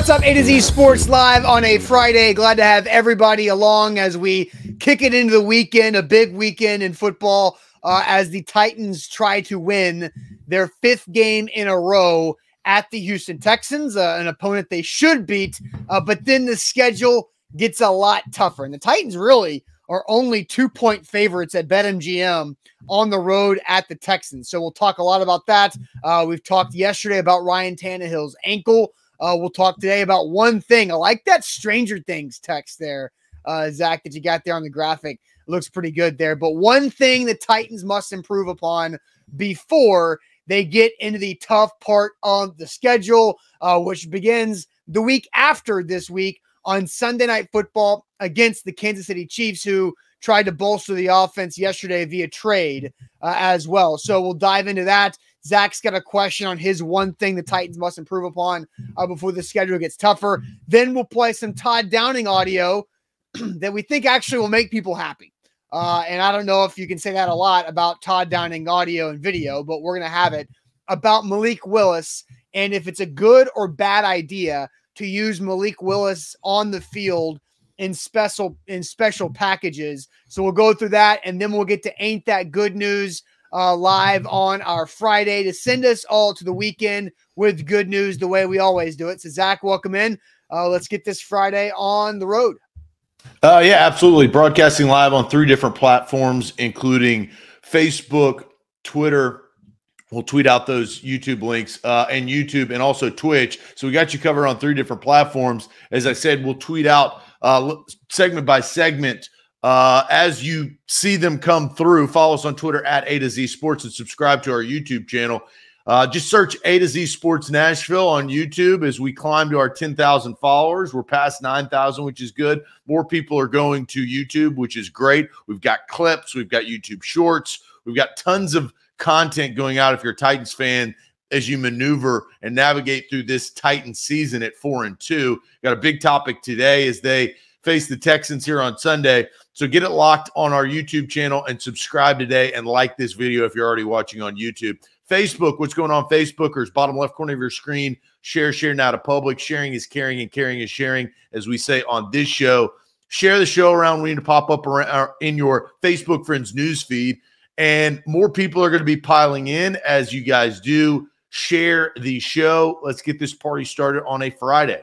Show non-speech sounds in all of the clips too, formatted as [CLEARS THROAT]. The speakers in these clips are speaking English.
What's up, A to Z Sports Live on a Friday? Glad to have everybody along as we kick it into the weekend, a big weekend in football, uh, as the Titans try to win their fifth game in a row at the Houston Texans, uh, an opponent they should beat. Uh, but then the schedule gets a lot tougher, and the Titans really are only two point favorites at BetMGM on the road at the Texans. So we'll talk a lot about that. Uh, we've talked yesterday about Ryan Tannehill's ankle. Uh, we'll talk today about one thing. I like that Stranger Things text there, uh, Zach, that you got there on the graphic. looks pretty good there. But one thing the Titans must improve upon before they get into the tough part of the schedule, uh, which begins the week after this week on Sunday Night Football against the Kansas City Chiefs, who tried to bolster the offense yesterday via trade uh, as well. So we'll dive into that. Zach's got a question on his one thing the Titans must improve upon uh, before the schedule gets tougher. Then we'll play some Todd Downing audio [CLEARS THROAT] that we think actually will make people happy. Uh, and I don't know if you can say that a lot about Todd Downing audio and video, but we're going to have it about Malik Willis and if it's a good or bad idea to use Malik Willis on the field in special in special packages. So we'll go through that and then we'll get to ain't that good news uh, live on our Friday to send us all to the weekend with good news the way we always do it. So Zach, welcome in. Uh, let's get this Friday on the road. Uh, yeah, absolutely. Broadcasting live on three different platforms, including Facebook, Twitter, We'll tweet out those YouTube links uh, and YouTube and also Twitch. So we got you covered on three different platforms. As I said, we'll tweet out uh, segment by segment uh, as you see them come through. Follow us on Twitter at A to Z Sports and subscribe to our YouTube channel. Uh, just search A to Z Sports Nashville on YouTube as we climb to our 10,000 followers. We're past 9,000, which is good. More people are going to YouTube, which is great. We've got clips, we've got YouTube shorts, we've got tons of content going out if you're a Titans fan as you maneuver and navigate through this Titan season at four and two. Got a big topic today as they face the Texans here on Sunday. So get it locked on our YouTube channel and subscribe today and like this video if you're already watching on YouTube. Facebook, what's going on, Facebookers? Bottom left corner of your screen. Share, share now to public. Sharing is caring and caring is sharing, as we say on this show. Share the show around. We need to pop up around, uh, in your Facebook friends news feed. And more people are going to be piling in as you guys do. Share the show. Let's get this party started on a Friday.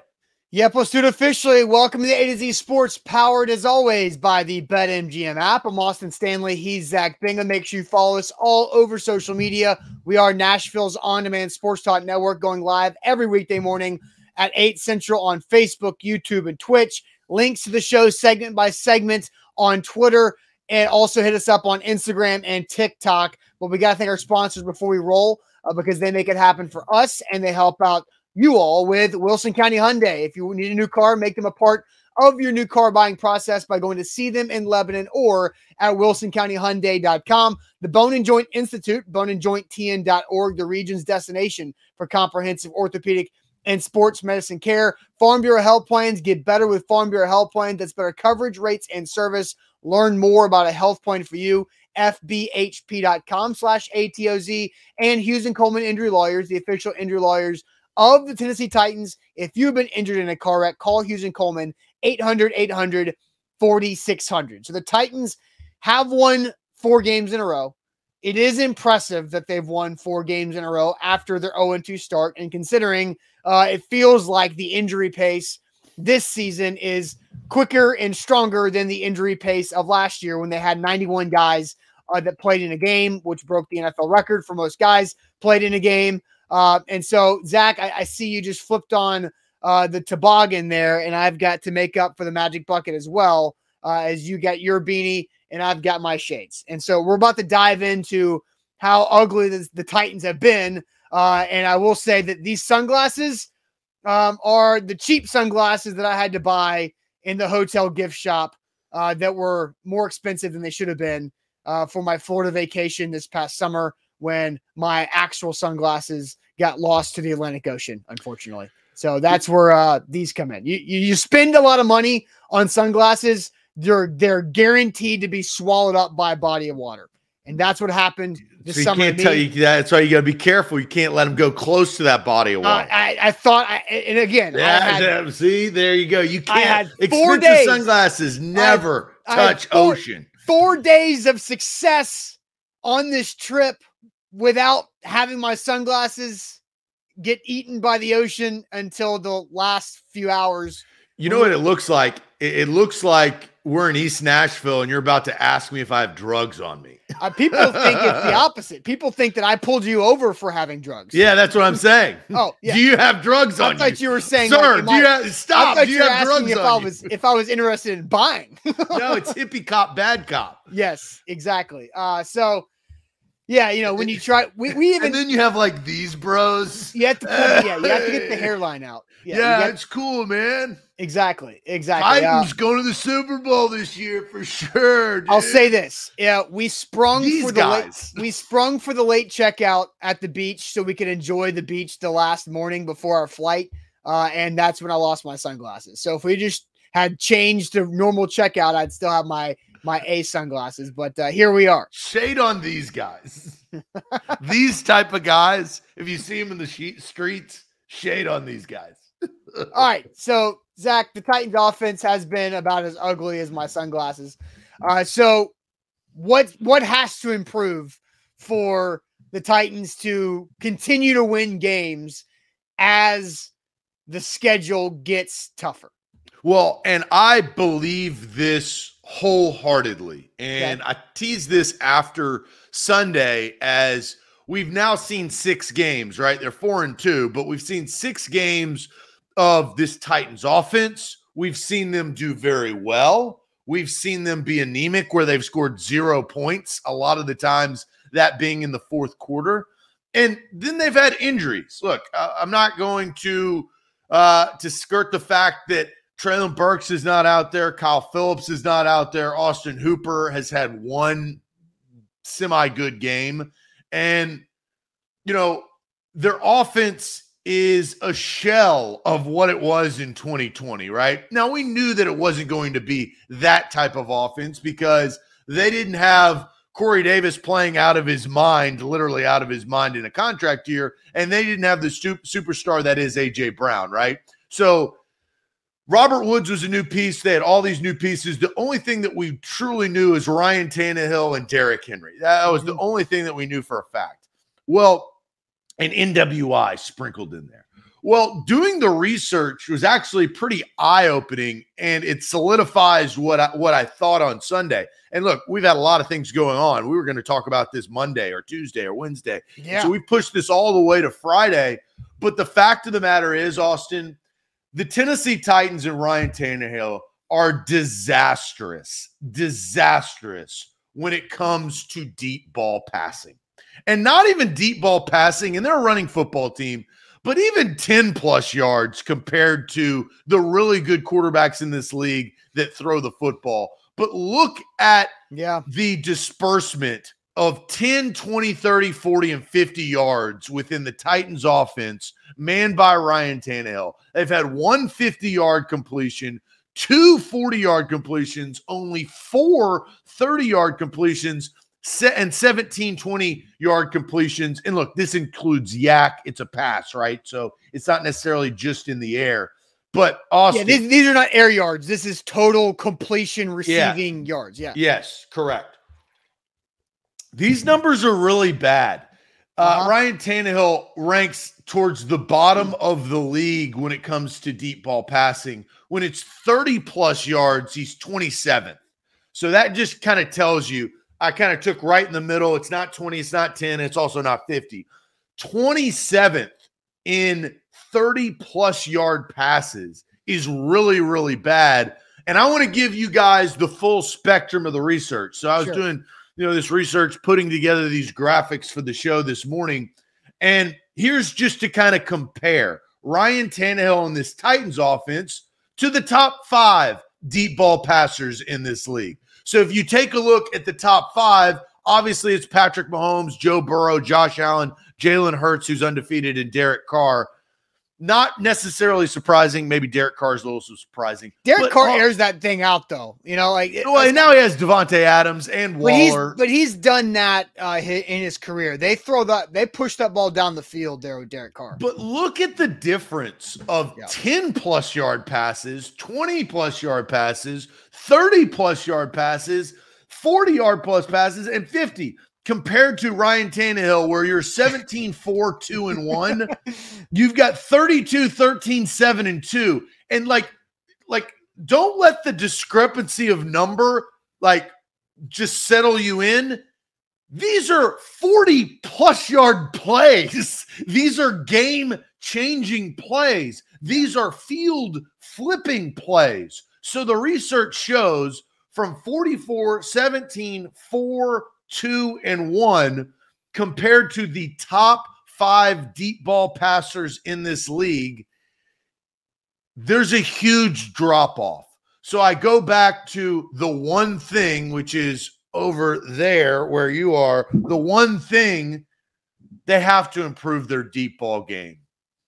Yep, let's do it officially. Welcome to the A to Z Sports, powered as always by the BetMGM app. I'm Austin Stanley. He's Zach Bingham. Make sure you follow us all over social media. We are Nashville's on demand sports talk network going live every weekday morning at 8 Central on Facebook, YouTube, and Twitch. Links to the show segment by segment on Twitter and also hit us up on Instagram and TikTok. But we got to thank our sponsors before we roll uh, because they make it happen for us and they help out you all with Wilson County Hyundai. If you need a new car, make them a part of your new car buying process by going to see them in Lebanon or at wilsoncountyhyundai.com. The Bone and Joint Institute, boneandjointtn.org, the region's destination for comprehensive orthopedic and sports medicine care. Farm Bureau Health Plans get better with Farm Bureau Health Plans. That's better coverage, rates, and service Learn more about a health plan for you. FBHP.com slash ATOZ and Hughes and Coleman Injury Lawyers, the official injury lawyers of the Tennessee Titans. If you've been injured in a car wreck, call Hughes and Coleman 800 800 4600. So the Titans have won four games in a row. It is impressive that they've won four games in a row after their 0 2 start. And considering uh, it feels like the injury pace this season is quicker and stronger than the injury pace of last year when they had 91 guys uh, that played in a game, which broke the NFL record for most guys played in a game. Uh, and so, Zach, I, I, see you just flipped on uh, the toboggan there, and I've got to make up for the magic bucket as well, uh, as you got your beanie and I've got my shades. And so, we're about to dive into how ugly the, the Titans have been. Uh, and I will say that these sunglasses um, are the cheap sunglasses that I had to buy in the hotel gift shop uh, that were more expensive than they should have been uh, for my Florida vacation this past summer when my actual sunglasses got lost to the Atlantic Ocean, unfortunately. So that's where uh, these come in. You, you spend a lot of money on sunglasses, they're they're guaranteed to be swallowed up by a body of water, and that's what happened this So you summer. can't tell you that's why you got to be careful. You can't let them go close to that body of Uh, water. I, I thought, I, and again, I yeah, had, see, there you go. You can't. had four days. sunglasses never I touch four- ocean. four days of success on this trip without having my sunglasses get eaten by the ocean until the last few hours. You know what it looks like? It, looks like we're in East Nashville, and you're about to ask me if I have drugs on me. Uh, people think it's the [LAUGHS] opposite. People think that I pulled you over for having drugs. Yeah, that's what I'm saying. Oh, yeah. Do you have drugs I on thought you, you were saying, sir? like, do you I- have stop? thought Do you you have drugs if on I you? was if I was interested in buying. no, it's hippie cop, bad cop. [LAUGHS] yes, exactly. Uh, so yeah, you know when you try, we, we even And then you have like these bros. you have to put, yeah, you have to get the hairline out. Yeah, got- it's cool, man. exactly, exactly. Uh, Titans going to the Super Bowl this year for sure. I'll say this: yeah, we sprung These for the late, [LAUGHS] we sprung for the late checkout at the beach so we could enjoy the beach the last morning before our flight, uh, and that's when I lost my sunglasses. So if we just had changed to normal checkout, I'd still have my my A sunglasses. But uh, here we are. shade on these guys. [LAUGHS] these type of guys, if you see them in the sheet streets, shade on these guys. [LAUGHS] All right, so Zach, the Titans' offense has been about as ugly as my sunglasses. Uh, so what what has to improve for the Titans to continue to win games as the schedule gets tougher? Well, and I believe this wholeheartedly. And I teased this after Sunday as we've now seen six games, right? They're four and two, but we've seen six games of this Titans offense. We've seen them do very well. We've seen them be anemic where they've scored zero points, a lot of the times that being in the fourth quarter. And then they've had injuries. Look, uh, I'm not going to uh, to skirt the fact that Treylon Burks is not out there, Kyle Phillips is not out there, Austin Hooper has had one semi good game. And, you know, their offense is a shell of what it was in 2020, right? Now, we knew that it wasn't going to be that type of offense because they didn't have Corey Davis playing out of his mind, literally out of his mind in a contract year, and they didn't have the superstar that is AJ Brown, right? So, Robert Woods was a new piece. They had all these new pieces. The only thing that we truly knew is Ryan Tannehill and Derrick Henry. That was the mm-hmm. only thing that we knew for a fact. Well, and NWI sprinkled in there. Well, doing the research was actually pretty eye-opening, and it solidifies what I, what I thought on Sunday. And look, we've had a lot of things going on. We were going to talk about this Monday or Tuesday or Wednesday. Yeah. So we pushed this all the way to Friday. But the fact of the matter is, Austin, the Tennessee Titans and Ryan Tannehill are disastrous, disastrous when it comes to deep ball passing. And not even deep ball passing, and they're a running football team, but even 10 plus yards compared to the really good quarterbacks in this league that throw the football. But look at yeah. the disbursement of 10, 20, 30, 40, and 50 yards within the Titans offense, manned by Ryan Tannehill. They've had one 50 yard completion, two 40 yard completions, only four 30 yard completions, and 17, 20 yard completions. And look, this includes YAC. It's a pass, right? So it's not necessarily just in the air. But Yeah, these, these are not air yards. This is total completion receiving yards. Yeah. Yes, correct. These numbers are really bad. Uh, Uh-huh. Ryan Tannehill ranks towards the bottom of the league when it comes to deep ball passing. When it's 30 plus yards, he's 27th. So that just kind of tells you I kind of took right in the middle. It's not 20, it's not 10, it's also not 50. 27th in 30 plus yard passes is really, really bad. And I want to give you guys the full spectrum of the research. So I was Sure. doing you know this research, putting together these graphics for the show this morning, and here's just to kind of compare Ryan Tannehill and this Titans offense to the top five deep ball passers in this league. So if you take a look at the top five, obviously it's Patrick Mahomes, Joe Burrow, Josh Allen, Jalen Hurts, who's undefeated, and Derek Carr. Not necessarily surprising. Maybe Derek Carr is a little surprising. Derek Carr airs that thing out though. You know, like Well, and now he has Davante Adams and but he's Waller. but he's done that uh, in his career. They throw that they push that ball down the field there with Derek Carr. But look at the difference of Yeah. 10 plus yard passes, 20 plus yard passes, 30 plus yard passes, 40 yard plus passes, and 50 compared to Ryan Tannehill, where you're 17, 4, 2, and 1. You've got 32, 13, 7, and 2. And like, like, don't let the discrepancy of number like just settle you in. These are 40 plus yard plays. [LAUGHS] These are game changing plays. These are field flipping plays. So the research shows from 44, 17, 4, 2, and 1 compared to the top five deep ball passers in this league, there's a huge drop off. So I go back to the one thing, which is over there where you are, the one thing they have to improve their deep ball game.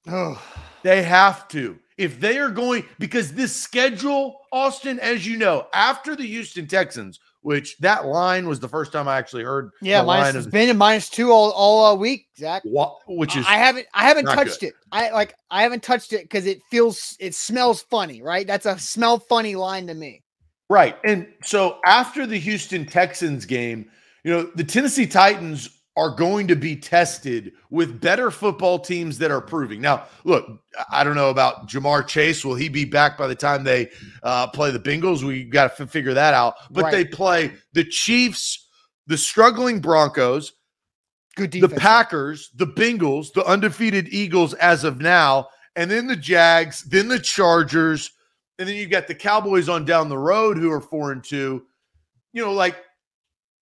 Oh, They have to. If they are going, because this schedule, Austin, as you know, after the Houston Texans, which that line was the first time I actually heard yeah, minus, it's been a minus two all all uh, week, Zach. what, which is I haven't I haven't touched it. I like I haven't touched it because it feels it smells funny, right? That's a smell funny line to me. Right. And so after the Houston Texans game, you know, the Tennessee Titans are going to be tested with better football teams that are proving. Now, look, I don't know about Ja'Marr Chase. Will he be back by the time they uh, play the Bengals? We got to f- figure that out. But Right. they play the Chiefs, the struggling Broncos, Good defense. the Packers, the Bengals, the undefeated Eagles as of now, and then the Jags, then the Chargers, and then you've got the Cowboys on down the road who are four and two. You know, like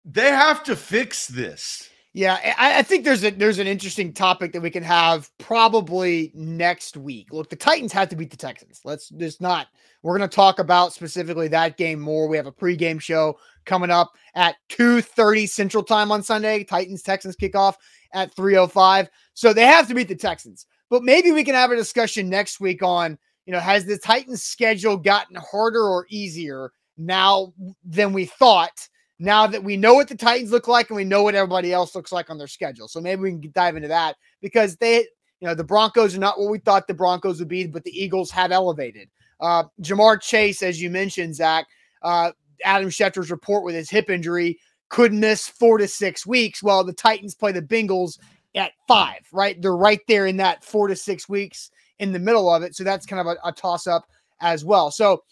they have to fix this. Yeah, I, I think there's a there's an interesting topic that we can have probably next week. Look, the Titans have to beat the Texans. Let's just not. We're going to talk about specifically that game more. We have a pregame show coming up at 2:30 Central Time on Sunday. Titans Texans kickoff at 3:05. So they have to beat the Texans. But maybe we can have a discussion next week on, you know, has the Titans schedule gotten harder or easier now than we thought? Now that we know what the Titans look like and we know what everybody else looks like on their schedule. So maybe we can dive into that because they, you know, the Broncos are not what we thought the Broncos would be, but the Eagles have elevated. Uh, Ja'Marr Chase, as you mentioned, Zach, uh, Adam Schefter's report with his hip injury could miss four to six weeks. Well, the Titans play the Bengals at five, right? They're right there in that four to six weeks in the middle of it. So that's kind of a, a toss up as well. So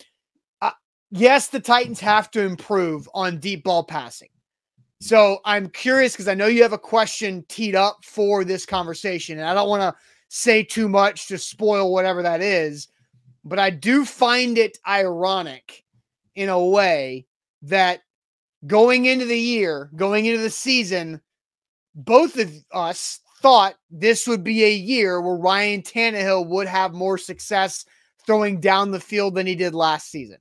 yes, the Titans have to improve on deep ball passing. So I'm curious because I know you have a question teed up for this conversation, and I don't want to say too much to spoil whatever that is, but I do find it ironic in a way that going into the year, going into the season, both of us thought this would be a year where Ryan Tannehill would have more success throwing down the field than he did last season.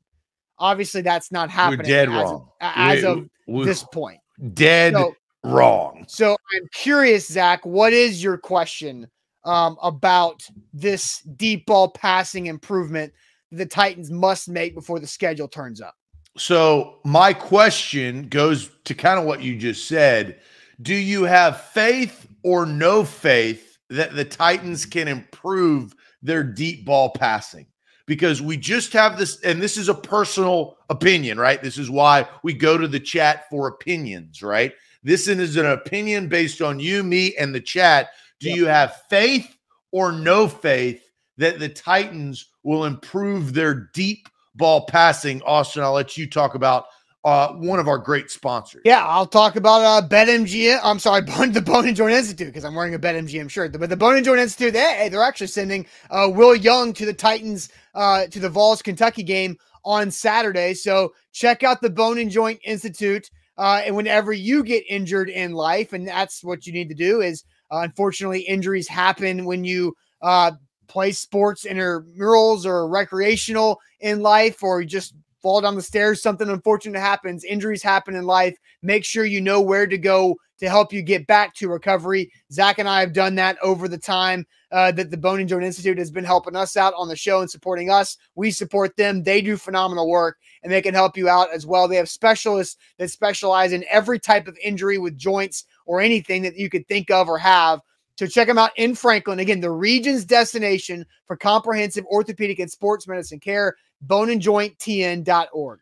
Obviously, that's not happening. We're dead as wrong. Of, as of we- this point. dead So, wrong. so I'm curious, Zach, what is your question um, about this deep ball passing improvement the Titans must make before the schedule turns up? So my question goes to kind of what you just said. Do you have faith or no faith that the Titans can improve their deep ball passing? Because we just have this, and this is a personal opinion, right? This is why we go to the chat for opinions, right? This is an opinion based on you, me, and the chat. Do Yep. you have faith or no faith that the Titans will improve their deep ball passing? Austin, I'll let you talk about uh, one of our great sponsors. Yeah, I'll talk about uh, BetMGM. I'm sorry, [LAUGHS] Bone, the Bone and Joint Institute because I'm wearing a BetMGM shirt. But the Bone and Joint Institute, they, they're actually sending uh, Will Young to the Titans uh, to the Vols Kentucky game on Saturday. So check out the Bone and Joint Institute. uh, and whenever you get injured in life, and that's what you need to do is uh, unfortunately injuries happen when you uh, play sports intramurals or recreational in life, or you just fall down the stairs, something unfortunate happens, injuries happen in life. Make sure you know where to go to help you get back to recovery. Zach and I have done that over the time uh, that the Bone and Joint Institute has been helping us out on the show and supporting us. We support them. They do phenomenal work and they can help you out as well. They have specialists that specialize in every type of injury with joints or anything that you could think of or have. So check them out in Franklin. Again, the region's destination for comprehensive orthopedic and sports medicine care, boneandjointtn.org.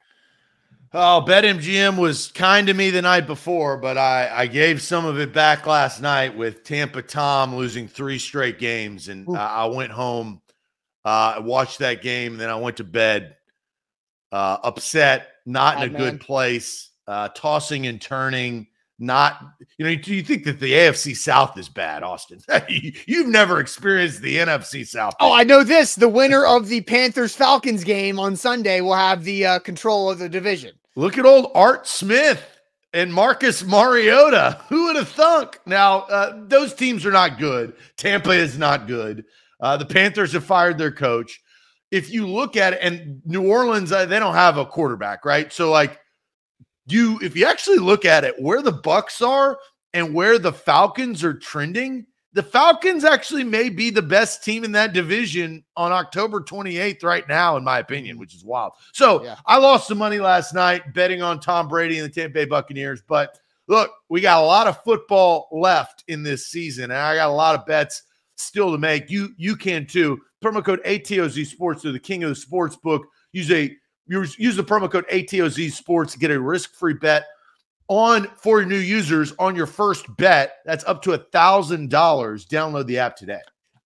Oh, BetMGM was kind to me the night before, but I, I gave some of it back last night with Tampa Tom losing three straight games. And uh, I went home, uh, watched that game, and then I went to bed uh, upset, not in a man. good place, uh, tossing and turning not you know do you think that the AFC South is bad Austin [LAUGHS] you've never experienced the NFC South oh I know this the winner of the Panthers Falcons game on Sunday will have the uh, control of the division look at old Art Smith and Marcus Mariota. [LAUGHS] Who would have thunk? Now uh, those teams are not good. Tampa is not good. Uh, the Panthers have fired their coach. If you look at it and New Orleans uh, they don't have a quarterback right? So like you if you actually look at it where the bucks are and where the falcons are trending the falcons actually may be the best team in that division on october 28th right now in my opinion which is wild. So yeah. i lost some money last night betting on tom brady and the tampa bay buccaneers but look we got a lot of football left in this season and i got a lot of bets still to make. You you can too. Promo code atoz sports to the king of the sports book. Use a Use, use the promo code ATOZ Sports to get a risk free bet on for new users on your first bet. That's up to a thousand dollars. Download the app today.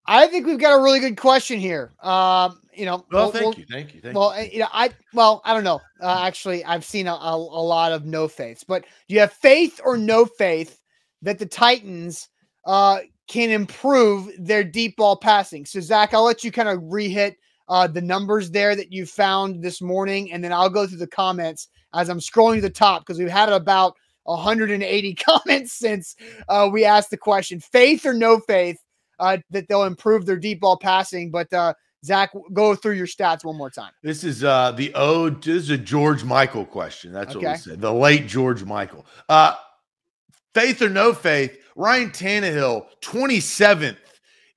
I think we've got a really good question here. Um, you know, well, we'll thank we'll, you, thank you, thank well, you. you know, I well, I don't know. Uh, actually, I've seen a, a, a lot of no faiths, but do you have faith or no faith that the Titans uh, can improve their deep ball passing? So, Zach, I'll let you kind of rehit uh, the numbers there that you found this morning, and then I'll go through the comments as I'm scrolling to the top because we've had about 180 [LAUGHS] comments since uh, we asked the question: faith or no faith uh, that they'll improve their deep ball passing. But uh, Zach, go through your stats one more time. This is uh, the ode. This is a George Michael question. That's okay. what we said. The late George Michael. Uh, faith or no faith? Ryan Tannehill, 27th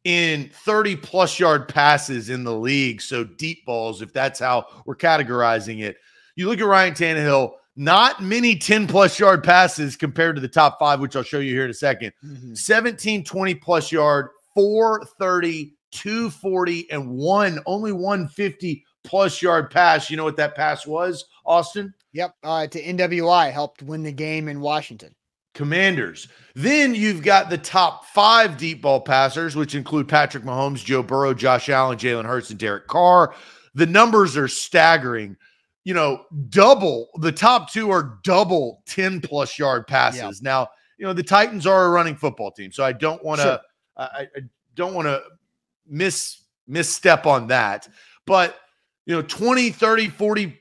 in 30 plus yard passes in the league. So deep balls, if that's how we're categorizing it. You look at Ryan Tannehill, not many 10 plus yard passes compared to the top five, which I'll show you here in a 2nd mm-hmm. 17, 20 plus yard, 430, 240, and one, only 150 plus yard pass. You know what that pass was, Austin? Yep. Uh, to NWI helped win the game in Washington. Commanders. Then you've got the top five deep ball passers, which include Patrick Mahomes, Joe Burrow, Josh Allen, Jalen Hurts, and Derek Carr. The numbers are staggering. You know, double the top two are double 10 plus yard passes. Yep. Now, you know, the Titans are a running football team. So I don't want to, sure. I, I don't want to miss misstep on that. But, you know, 20, 30, 40,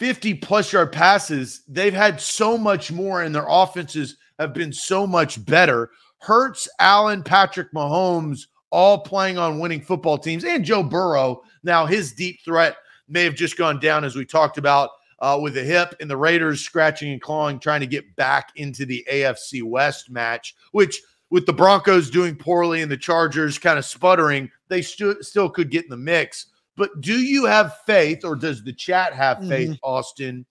50 plus yard passes, they've had so much more and their offenses have been so much better. Hurts, Allen, Patrick Mahomes, all playing on winning football teams, and Joe Burrow. Now, his deep threat may have just gone down, as we talked about, uh, with the hip, and the Raiders scratching and clawing, trying to get back into the AFC West match, which with the Broncos doing poorly and the Chargers kind of sputtering, they st- still could get in the mix. But do you have faith, or does the chat have faith, mm-hmm. Austin,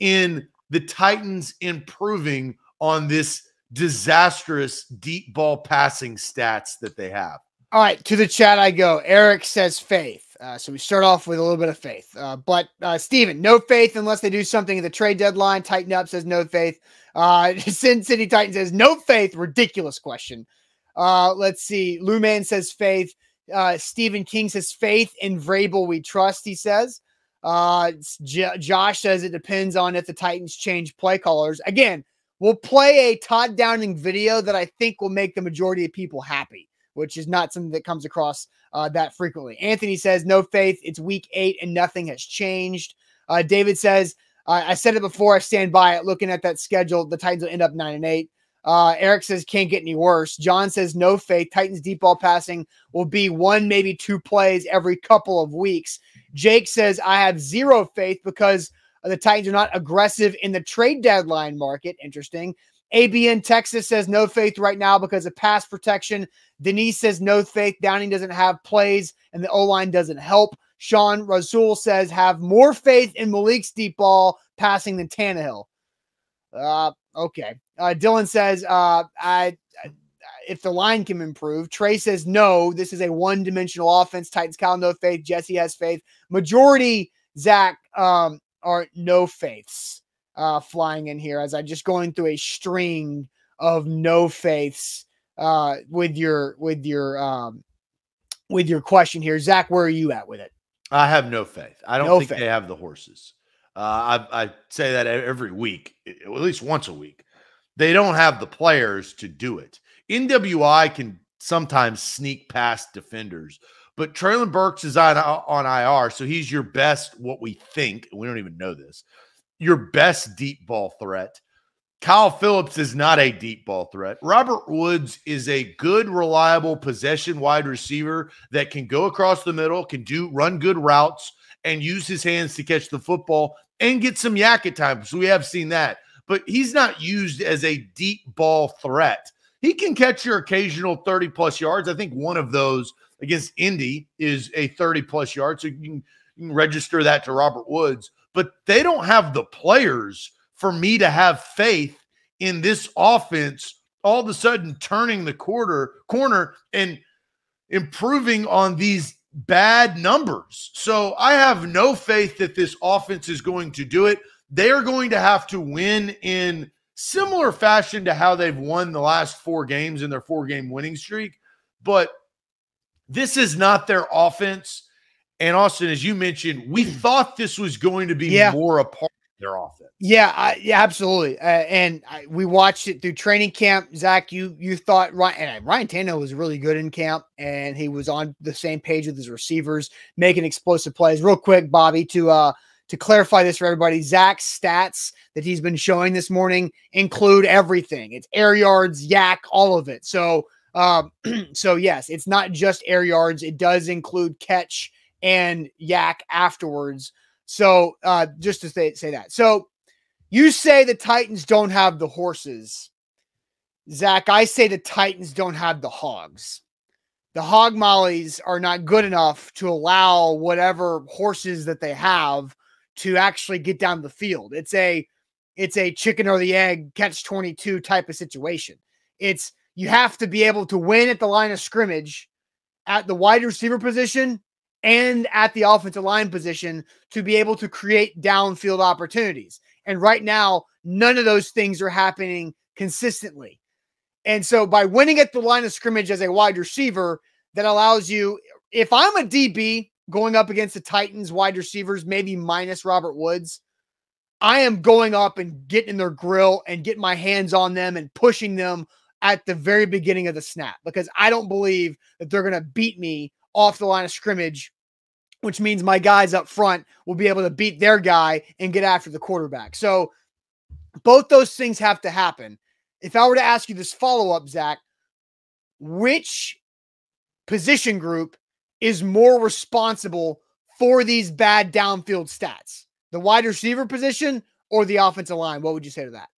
in the Titans improving on this disastrous deep ball passing stats that they have. All right, to the chat I go. Eric says faith. Uh, so we start off with a little bit of faith. Uh, but uh, Steven, no faith unless they do something at the trade deadline. Tighten up says no faith. Uh, [LAUGHS] Sin City Titan says no faith. Ridiculous question. Uh, let's see. Luman says faith. Uh, Stephen King says faith in Vrabel we trust. He says. Uh, J- Josh says it depends on if the Titans change play callers. Again, We'll play a Todd Downing video that I think will make the majority of people happy, which is not something that comes across uh, that frequently. Anthony says, No faith. It's week eight and nothing has changed. Uh, David says, I said it before. I stand by it. Looking at that schedule, the Titans will end up nine and eight. Uh, Eric says can't get any worse. John says no faith. Titans deep ball passing will be one, maybe two plays every couple of weeks. Jake says I have zero faith because the Titans are not aggressive in the trade deadline market. Interesting. ABN Texas says no faith right now because of pass protection. Denise says no faith. Downing doesn't have plays and the O line doesn't help. Sean Rasul says have more faith in Malik's deep ball passing than Tannehill. Uh, okay. Uh, Dylan says uh, I, if the line can improve. Trey says no. This is a one dimensional offense. Titans Cal no faith. Jesse has faith. Majority Zach um, are no faiths uh, flying in here as I'm just going through a string of no faiths uh, with your with your um, with your question here, Zach. Where are you at with it? I have no faith. I don't no think faith. they have the horses. Uh, I, I say that every week, at least once a week. They don't have the players to do it. NWI can sometimes sneak past defenders, but Treylon Burks is on on IR, so he's your best. What we think, we don't even know this your best deep ball threat. Kyle Phillips is not a deep ball threat. Robert Woods is a good, reliable possession wide receiver that can go across the middle, can do run good routes, and use his hands to catch the football and get some YAC at times. We have seen that, but he's not used as a deep ball threat. He can catch your occasional 30 plus yards. I think one of those against Indy is a 30 plus yards. So you can, you can register that to Robert Woods but they don't have the players for me to have faith in this offense all of a sudden turning the quarter corner and improving on these bad numbers. So I have no faith that this offense is going to do it. They are going to have to win in similar fashion to how they've won the last four games in their four game winning streak. But this is not their offense. And Austin, as you mentioned, we [CLEARS THROAT] thought this was going to be yeah. more a part of their offense. Yeah, I, yeah, absolutely. Uh, and I, we watched it through training camp. Zach, you you thought Ryan Ryan Tannehill was really good in camp, and he was on the same page with his receivers, making explosive plays. Real quick, Bobby, to uh to clarify this for everybody, Zach's stats that he's been showing this morning include everything. It's air yards, YAC, all of it. So um, [CLEARS THROAT] so yes, it's not just air yards. It does include catch and YAC afterwards. So uh, just to say, say that. So you say the Titans don't have the horses. Zach, I say the Titans don't have the hogs. The hog mollies are not good enough to allow whatever horses that they have to actually get down the field. It's a it's a chicken or the egg catch 22 type of situation. It's you have to be able to win at the line of scrimmage at the wide receiver position and at the offensive line position to be able to create downfield opportunities. And right now, none of those things are happening consistently. And so by winning at the line of scrimmage as a wide receiver, that allows you, if I'm a DB going up against the Titans wide receivers, maybe minus Robert Woods, I am going up and getting in their grill and getting my hands on them and pushing them at the very beginning of the snap because I don't believe that they're going to beat me off the line of scrimmage which means my guys up front will be able to beat their guy and get after the quarterback. So both those things have to happen. If I were to ask you this follow up, Zach, which position group is more responsible for these bad downfield stats? The wide receiver position or the offensive line? What would you say to that?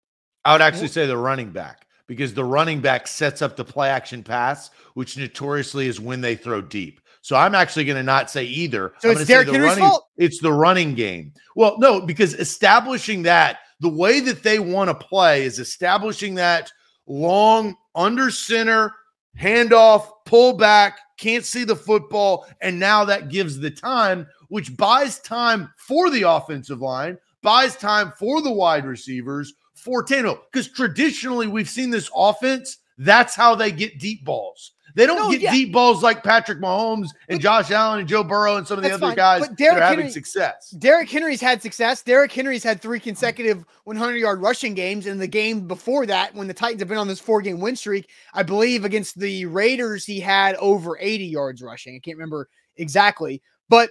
I would actually say the running back because the running back sets up the play action pass, which notoriously is when they throw deep. So I'm actually going to not say either. So I'm it's Derrick Henry's running, fault. It's the running game. Well, no, because establishing that the way that they want to play is establishing that long under center handoff, pull back, can't see the football, and now that gives the time, which buys time for the offensive line, buys time for the wide receivers, for Tano. Because traditionally we've seen this offense. That's how they get deep balls. They don't no, get yeah. deep balls like Patrick Mahomes and Josh Allen and Joe Burrow and some of the other fine. guys but Derrick that are Henry, success. Derrick Henry's had success. Derrick Henry's had three consecutive 100 yard rushing games. And the game before that, when the Titans have been on this four game win streak, I believe against the Raiders, he had over 80 yards rushing. I can't remember exactly, but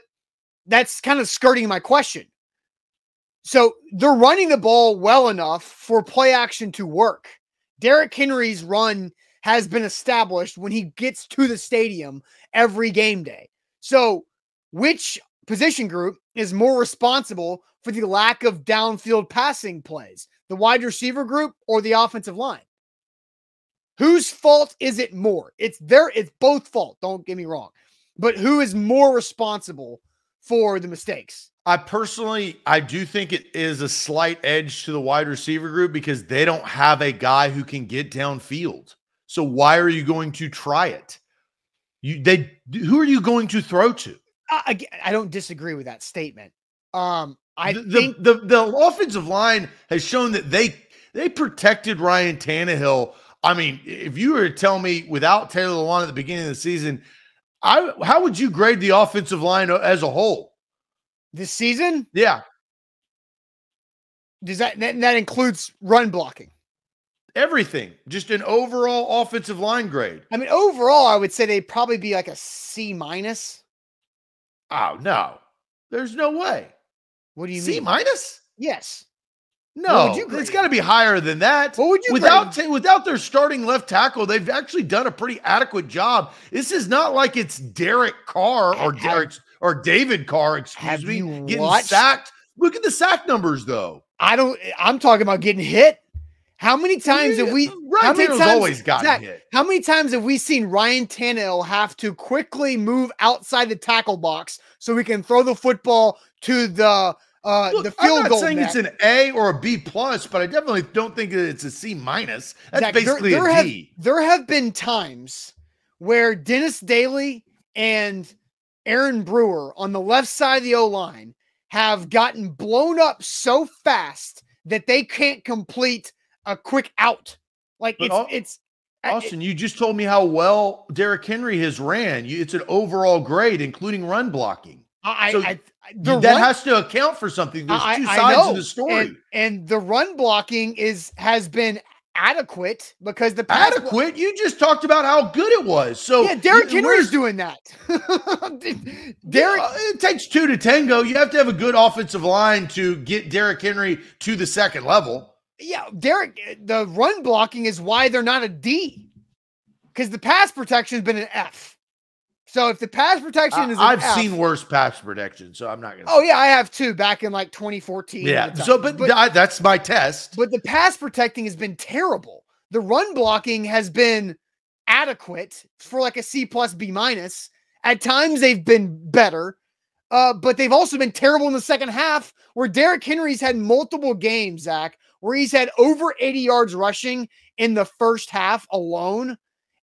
that's kind of skirting my question. So they're running the ball well enough for play action to work. Derrick Henry's run has been established when he gets to the stadium every game day. So, which position group is more responsible for the lack of downfield passing plays? The wide receiver group or the offensive line? Whose fault is it more? It's their it's both fault, don't get me wrong. But who is more responsible for the mistakes? I personally, I do think it is a slight edge to the wide receiver group because they don't have a guy who can get downfield. So why are you going to try it? You they who are you going to throw to? I, I don't disagree with that statement. Um, I the, think the, the the offensive line has shown that they they protected Ryan Tannehill. I mean, if you were to tell me without Taylor Lewan at the beginning of the season, I how would you grade the offensive line as a whole? This season? Yeah. Does that that, that includes run blocking? Everything. Just an overall offensive line grade. I mean, overall, I would say they'd probably be like a C minus. Oh no. There's no way. What do you C mean? C minus? Yes. No, would you grade it's got to be higher than that. What would you without ta- without their starting left tackle? They've actually done a pretty adequate job. This is not like it's Derek Carr or Have- Derek or David Carr, excuse me, getting watched- sacked. Look at the sack numbers, though. I don't. I'm talking about getting hit. How many times have we? Ryan how many Tannehill's times, always gotten Zach, hit. How many times have we seen Ryan Tannehill have to quickly move outside the tackle box so we can throw the football to the uh, Look, the field I'm not goal saying net? it's an A or a B plus, but I definitely don't think that it's a C minus. That's Zach, there- basically there a have, D. There have been times where Dennis Daly and Aaron Brewer on the left side of the O line have gotten blown up so fast that they can't complete a quick out. Like But it's al- it's I- Austin, you just told me how well Derrick Henry has ran. You, it's an overall grade, including run blocking. I, so I, that run- has to account for something. There's two sides of the story. And, and the run blocking is has been adequate because the Adequate. You just talked about how good it was. So yeah, Derrick Henry's doing that. [LAUGHS] Derrick, Uh, it takes two to tango. You have to have a good offensive line to get Derrick Henry to the second level. Yeah, Derek, The run blocking is why they're not a D, because the pass protection has been an F. So if the pass protection is, an I, have F- seen worse pass protection, so I'm not going to. Oh yeah, I have too. Back in like 2014. yeah. So, but, I- that's my test. But the pass protecting has been terrible. The run blocking has been adequate for like a C plus B minus. At times they've been better, uh, but they've also been terrible in the second half. Where Derrick Henry's had multiple games, Zach, where he's had over 80 yards rushing in the first half alone,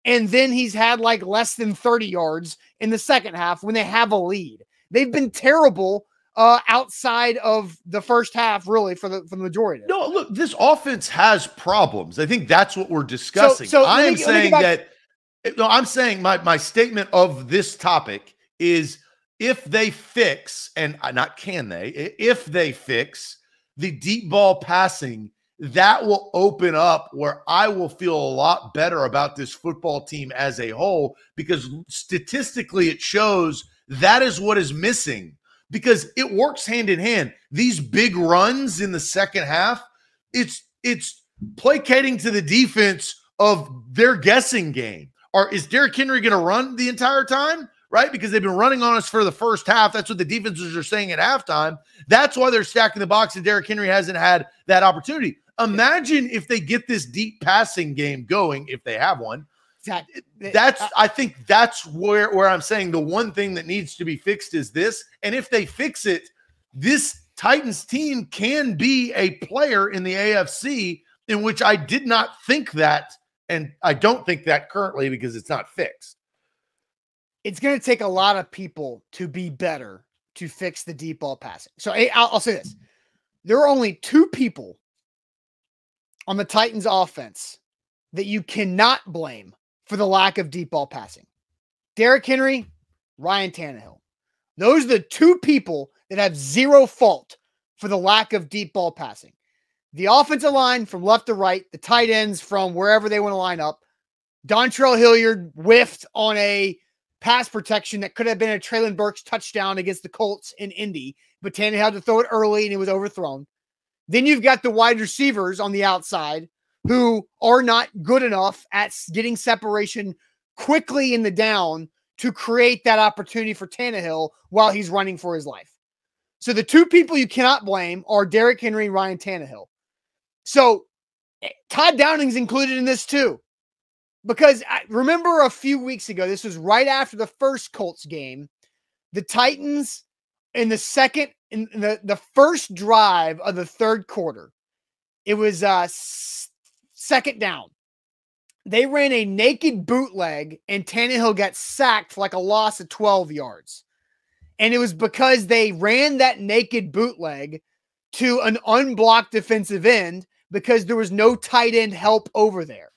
and then he's had like less than 30 yards in the second half when they have a lead. They've been terrible uh, outside of the first half, really, for the for the majority. No, look, this offense has problems. I think that's what we're discussing. so I am saying that. No, I'm saying my my statement of this topic is if they fix and uh, not can they if they fix the deep ball passing that will open up where I will feel a lot better about this football team as a whole because statistically it shows that is what is missing because it works hand in hand. These big runs in the second half, it's it's placating to the defense of their guessing game. Or is Derrick Henry going to run the entire time? Right? Because they've been running on us for the first half. That's what the defenses are saying at halftime. That's why they're stacking the box, and Derrick Henry hasn't had that opportunity. Imagine if they get this deep passing game going, if they have one. That's I think that's where where I'm saying the one thing that needs to be fixed is this. And if they fix it, this Titans team can be a player in the AFC in which I did not think that and I don't think that currently because it's not fixed. It's going to take a lot of people to be better to fix the deep ball passing. So I'll, I'll say this: there are only two people on the Titans' offense that you cannot blame for the lack of deep ball passing. Derrick Henry, Ryan Tannehill. Those are the two people that have zero fault for the lack of deep ball passing. The offensive line from left to right, the tight ends from wherever they want to line up. Dontrell Hilliard whiffed on a pass protection that could have been a Treylon Burks touchdown against the Colts in Indy, but Tannehill had to throw it early and it was overthrown. Then you've got the wide receivers on the outside who are not good enough at getting separation quickly in the down to create that opportunity for Tannehill while he's running for his life. So the two people you cannot blame are Derrick Henry and Ryan Tannehill. So eh, Todd Downing's included in this too. Because I remember a few weeks ago, this was right after the first Colts game. The Titans in the second in the, the first drive of the third quarter, it was uh second down. They ran a naked bootleg and Tannehill got sacked for like a loss of 12 yards. And it was because they ran that naked bootleg to an unblocked defensive end because there was no tight end help over there.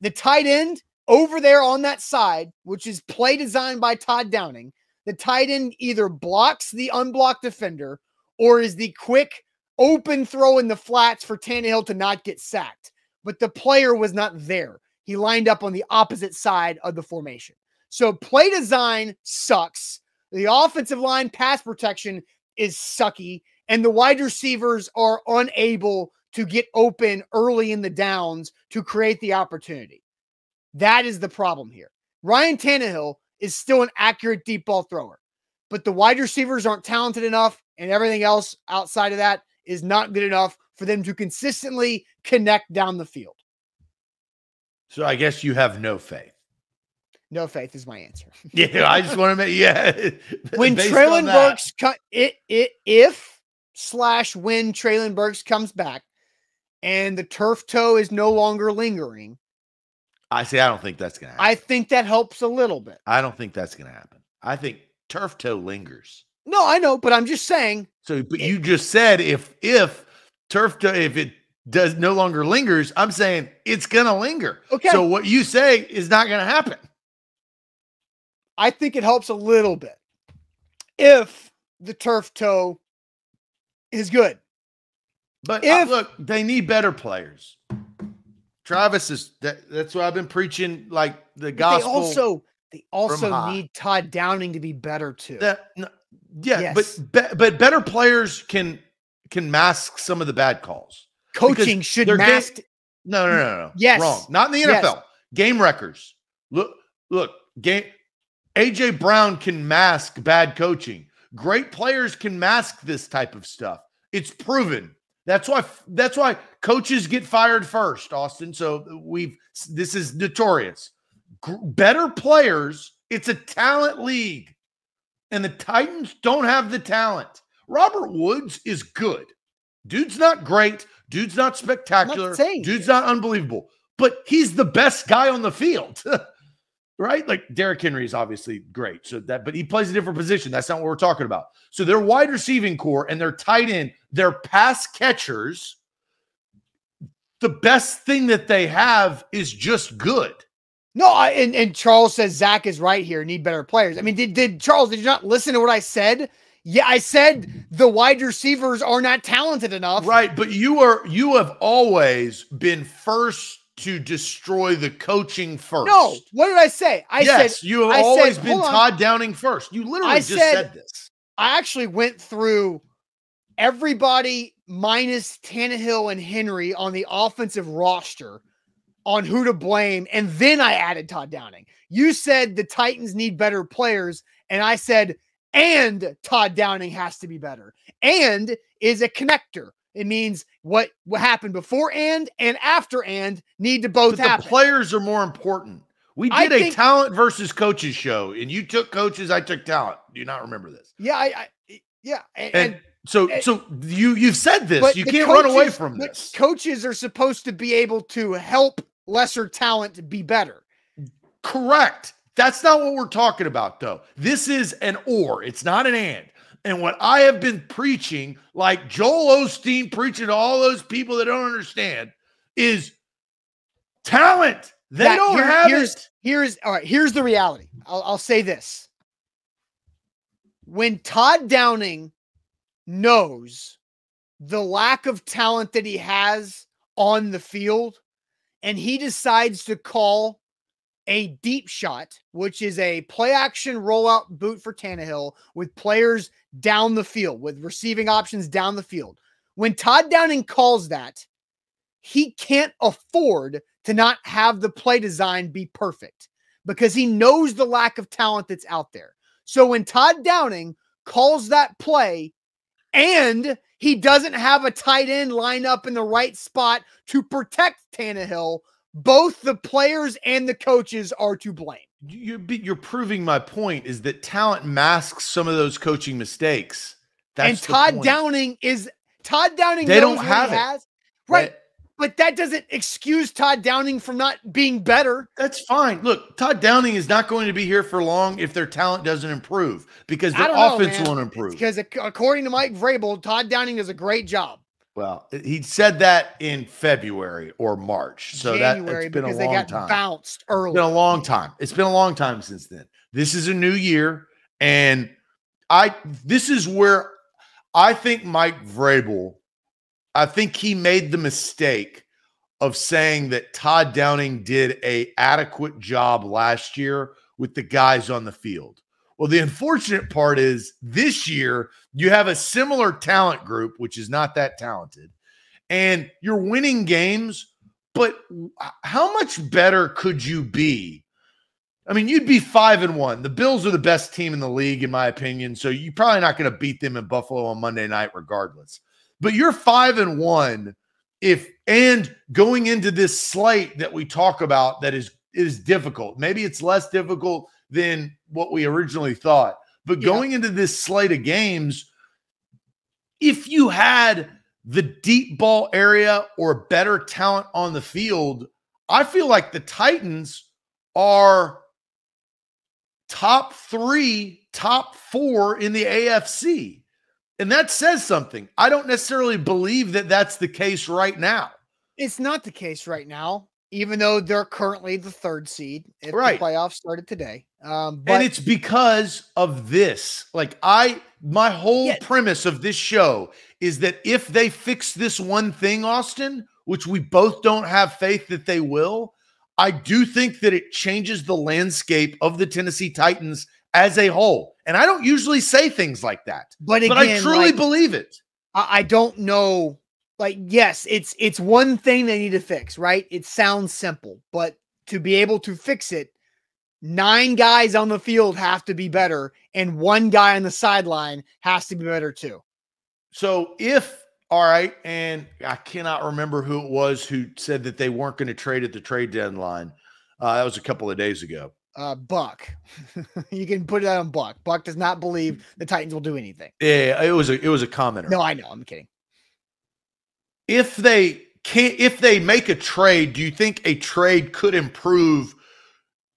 The tight end over there on that side, which is play designed by Todd Downing, the tight end either blocks the unblocked defender or is the quick open throw in the flats for Tannehill to not get sacked. But the player was not there. He lined up on the opposite side of the formation. So play design sucks. The offensive line pass protection is sucky, and the wide receivers are unable to get open early in the downs to create the opportunity. That is the problem here. Ryan Tannehill is still an accurate deep ball thrower, but the wide receivers aren't talented enough, and everything else outside of that is not good enough for them to consistently connect down the field. So I guess you have no faith. No faith is my answer. [LAUGHS] yeah, I just want to make yeah. [LAUGHS] when [LAUGHS] Treylon Burks cut it, it if slash when Treylon Burks comes back, and the turf toe is no longer lingering. I say I don't think that's gonna happen. I think that helps a little bit. I don't think that's gonna happen. I think turf toe lingers. No, I know, but I'm just saying. So, but it, you just said if if turf toe if it does no longer lingers, I'm saying it's gonna linger. Okay. So what you say is not gonna happen. I think it helps a little bit if the turf toe is good. But uh, if, uh, look, they need better players. Travis is that, that's what I've been preaching like the gospel. They also they also need Todd Downing to be better too. That, no, yeah, yes. but be, but better players can can mask some of the bad calls. Coaching should mask. Game, no, no, no, no. Yes, wrong. Not in the NFL. Yes. Game records. Look, look. Game. AJ Brown can mask bad coaching. Great players can mask this type of stuff. It's proven. That's why that's why coaches get fired first, Austin. So we've this is notorious. Better players, it's a talent league. And the Titans don't have the talent. Robert Woods is good. Dude's not great. Dude's not spectacular. Not Dude's not unbelievable. But he's the best guy on the field. [LAUGHS] right? Like Derrick Henry is obviously great. So that, but he plays a different position. That's not what we're talking about. So their wide receiving core and their tight end, their pass catchers, the best thing that they have is just good. No, I, and, and Charles says Zach is right here. Need better players. I mean, did did Charles? Did you not listen to what I said? Yeah, I said the wide receivers are not talented enough. Right, but you are you have always been first to destroy the coaching first. No, what did I say? I yes, said you have I always said, been Todd Downing first. You literally I just said, said this. I actually went through everybody minus Tannehill and Henry on the offensive roster on who to blame, and then I added Todd Downing. You said the Titans need better players, and I said, and Todd Downing has to be better, and is a connector. It means what what happened before and and after and need to both but happen. The players are more important. We did a talent versus coaches show, and you took coaches, I took talent. Do you not remember this? Yeah, I, I yeah, and, and so and, so you you've said this. You can't coaches, run away from this. Coaches are supposed to be able to help lesser talent be better. Correct. That's not what we're talking about, though. This is an or. It's not an and. And what I have been preaching, like Joel Osteen preaching to all those people that don't understand, is talent. They that, don't here, have here's, it. Here's all right. Here's the reality. I'll, I'll say this: when Todd Downing knows the lack of talent that he has on the field, and he decides to call a deep shot, which is a play action rollout boot for Tannehill with players down the field, with receiving options down the field. When Todd Downing calls that, he can't afford to not have the play design be perfect because he knows the lack of talent that's out there. So when Todd Downing calls that play and he doesn't have a tight end line up in the right spot to protect Tannehill, both the players and the coaches are to blame. You're, you're proving my point is that talent masks some of those coaching mistakes. That's and Todd Downing is Todd Downing. They don't have it. Has, right. But that doesn't excuse Todd Downing from not being better. That's fine. Look, Todd Downing is not going to be here for long if their talent doesn't improve because their offense know, won't improve. Because according to Mike Vrabel, Todd Downing does a great job. Well, he said that in February or March. So January, that it's been a long time. Bounced early. It's been a long time. It's been a long time since then. This is a new year, and I this is where I think Mike Vrabel I think he made the mistake of saying that Todd Downing did a adequate job last year with the guys on the field. Well, the unfortunate part is this year you have a similar talent group, which is not that talented, and you're winning games. But how much better could you be? I mean, you'd be five and one. The Bills are the best team in the league, in my opinion. So you're probably not going to beat them in Buffalo on Monday night, regardless. But you're five and one if and going into this slate that we talk about that is is difficult. Maybe it's less difficult than what we originally thought. But yeah. going into this slate of games, if you had the deep ball area or better talent on the field, I feel like the Titans are top three, top four in the AFC. And that says something. I don't necessarily believe that that's the case right now. It's not the case right now, even though they're currently the third seed. If right. the playoffs started today. Um, but- and it's because of this. Like I, my whole yeah. premise of this show is that if they fix this one thing, Austin, which we both don't have faith that they will, I do think that it changes the landscape of the Tennessee Titans as a whole. And I don't usually say things like that, but, again, but I truly like, believe it. I, I don't know. Like, yes, it's it's one thing they need to fix, right? It sounds simple, but to be able to fix it, nine guys on the field have to be better, and one guy on the sideline has to be better too. So if all right, and I cannot remember who it was who said that they weren't going to trade at the trade deadline. Uh, that was a couple of days ago uh, Buck. [LAUGHS] you can put it on Buck. Buck does not believe the Titans will do anything. Yeah, it was a it was a commenter. No, I know. I'm kidding. If they can if they make a trade, do you think a trade could improve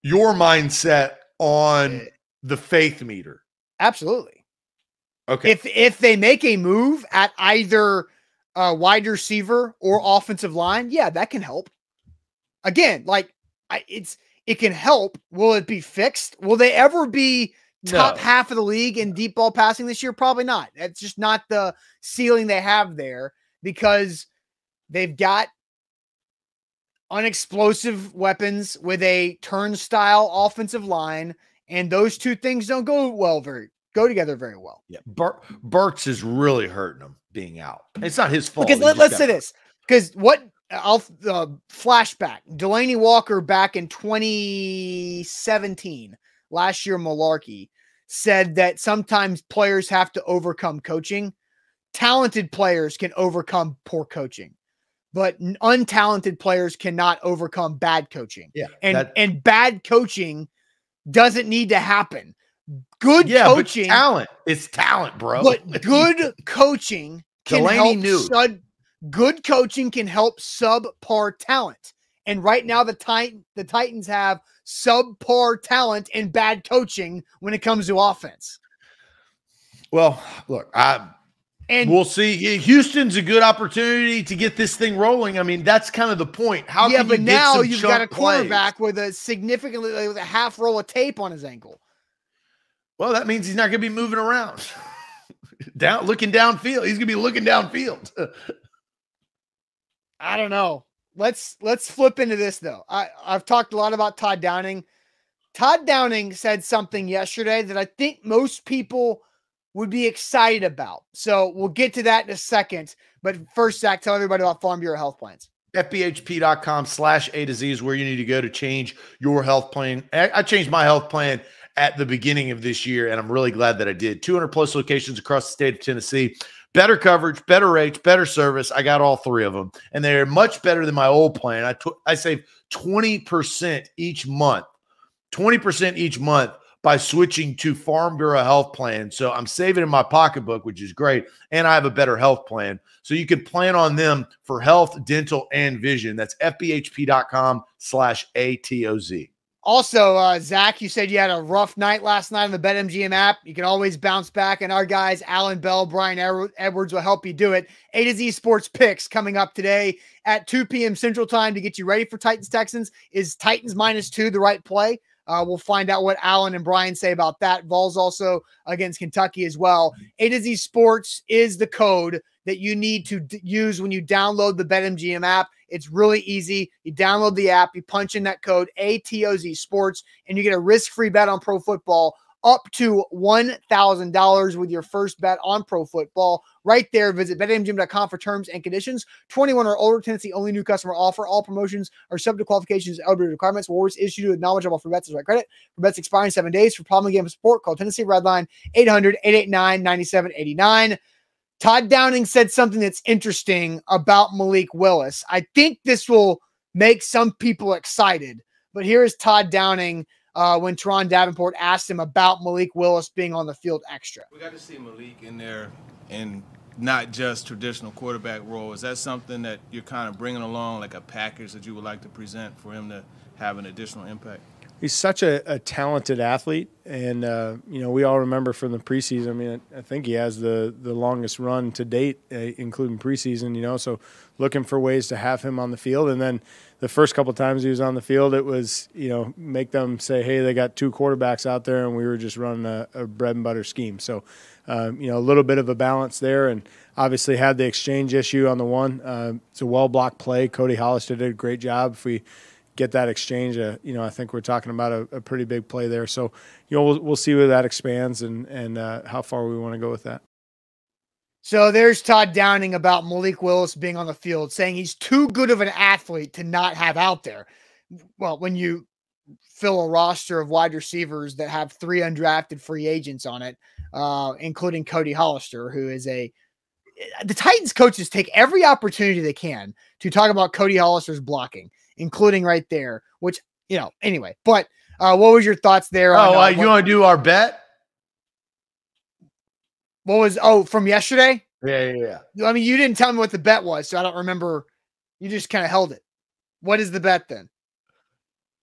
your mindset on the faith meter? Absolutely. Okay. If if they make a move at either uh, wide receiver or offensive line, yeah, that can help. Again, like I, it's it can help. Will it be fixed? Will they ever be top no. half of the league in deep ball passing this year? Probably not. That's just not the ceiling they have there because they've got unexplosive weapons with a turnstile offensive line, and those two things don't go well very go together very well. Yeah, Bur- Burks is really hurting them being out. It's not his fault. Because let, us say this: because what I'll uh, flashback. Delanie Walker back in 2017, last year, Mularkey said that sometimes players have to overcome coaching. Talented players can overcome poor coaching, but untalented players cannot overcome bad coaching. Yeah, and that, and bad coaching doesn't need to happen. Good yeah, coaching, talent. It's talent, bro. But [LAUGHS] good [LAUGHS] coaching can Delanie help knew. Sud- good coaching can help subpar talent. And right now, the Titan, the Titans have subpar talent and bad coaching when it comes to offense. Well, look, I and we'll see. Houston's a good opportunity to get this thing rolling. I mean, that's kind of the point. How yeah, but now you've got a quarterback plays? with a significantly with a half roll of tape on his ankle. Well, that means he's not going to be moving around. [LAUGHS] Down, looking downfield. He's going to be looking downfield. [LAUGHS] I don't know. Let's let's flip into this though. I I've talked a lot about Todd Downing. Todd Downing said something yesterday that I think most people would be excited about. So we'll get to that in a second. But first, Zach, tell everybody about Farm Bureau health plans. FBHP.com slash A to Z is where you need to go to change your health plan. I changed my health plan at the beginning of this year, and I'm really glad that I did. 200 plus locations across the state of Tennessee. Better coverage, better rates, better service. I got all three of them, and they're much better than my old plan. I, t- I save 20% each month, 20% each month by switching to Farm Bureau health plan. So I'm saving in my pocketbook, which is great. And I have a better health plan. So you can plan on them for health, dental, and vision. That's fbhp.com slash ATOZ. Also, uh, Zach, you said you had a rough night last night on the BetMGM app. You can always bounce back, and our guys, Alan Bell, Brian Edwards, will help you do it. A to Z Sports Picks coming up today at 2 p.m. Central Time to get you ready for Titans Texans. Is Titans minus two the right play? Uh, we'll find out what Alan and Brian say about that. Vols also against Kentucky as well. A to Z Sports is the code that you need to d- use when you download the BetMGM app. It's really easy. You download the app, you punch in that code ATOZ Sports, and you get a risk free bet on pro football up to $1,000 with your first bet on pro football. Right there, visit betmgm.com for terms and conditions. 21 or older, Tennessee only new customer offer. All promotions are subject to qualifications, eligibility requirements. Awards issued with knowledgeable for bets is right credit. For bets expiring seven days. For problem game support, call Tennessee Redline 800 889 9789. Todd Downing said something that's interesting about Malik Willis. I think this will make some people excited, but here is Todd Downing uh, when Turron Davenport asked him about Malik Willis being on the field extra. We got to see Malik in there and not just traditional quarterback role. Is that something that you're kind of bringing along, like a package that you would like to present for him to have an additional impact? He's such a, a talented athlete, and uh, you know we all remember from the preseason. I mean, I think he has the the longest run to date, uh, including preseason. You know, so looking for ways to have him on the field, and then the first couple times he was on the field, it was you know make them say, hey, they got two quarterbacks out there, and we were just running a, a bread and butter scheme. So um, you know a little bit of a balance there, and obviously had the exchange issue on the one. Uh, it's a well blocked play. Cody Hollister did a great job. If we get that exchange, uh, you know I think we're talking about a, a, pretty big play there. So you know we'll, we'll see where that expands and and uh, how far we want to go with that. So there's Todd Downing about Malik Willis being on the field, saying he's too good of an athlete to not have out there. Well, when you fill a roster of wide receivers that have three undrafted free agents on it, uh, including Cody Hollister, who is a the Titans coaches take every opportunity they can to talk about Cody Hollister's blocking, including right there, which you know, anyway. But uh, what was your thoughts there? Oh, on, uh, you want to do our bet? What was oh from yesterday? Yeah, yeah, yeah. I mean, you didn't tell me what the bet was, so I don't remember. You just kind of held it. What is the bet then?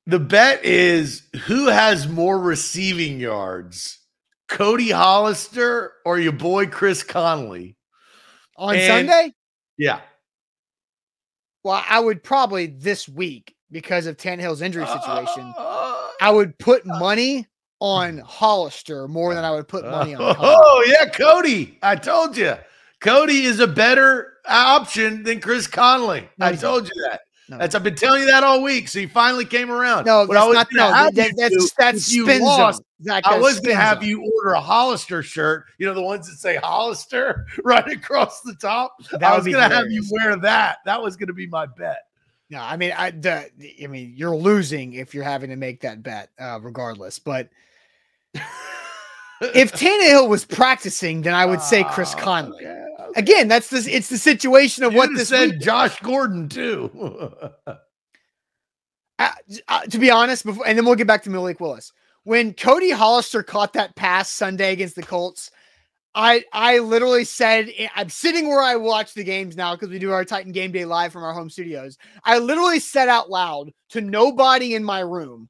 The bet is who has more receiving yards, Cody Hollister or your boy Chris Conley on and, Sunday? Yeah. Well, I would probably this week because of Tannehill's injury situation. Uh, I would [LAUGHS] put money on Hollister more than I would put money on. Conley. [LAUGHS] Oh yeah, Cody! I told you, Cody is a better option than Chris Conley. I told you that. No. That's I've been telling you that all week. So he finally came around. No, that's not no. That, that's that's you lost. I was going to have you order a Hollister shirt. You know the ones that say Hollister [LAUGHS] right across the top. That I was going to have you wear that. That was going to be my bet. No, I mean, I the, I mean, you're losing if you're having to make that bet, uh, regardless. But [LAUGHS] if Tannehill was practicing, then I would say Chris ah, Conley. Okay. Again, that's the it's the situation of you what this said. Week. Josh Gordon too. [LAUGHS] uh, uh, to be honest, before and then we'll get back to Malik Willis. When Cody Hollister caught that pass Sunday against the Colts, I I literally said I'm sitting where I watch the games now because we do our Titan Game Day live from our home studios. I literally said out loud to nobody in my room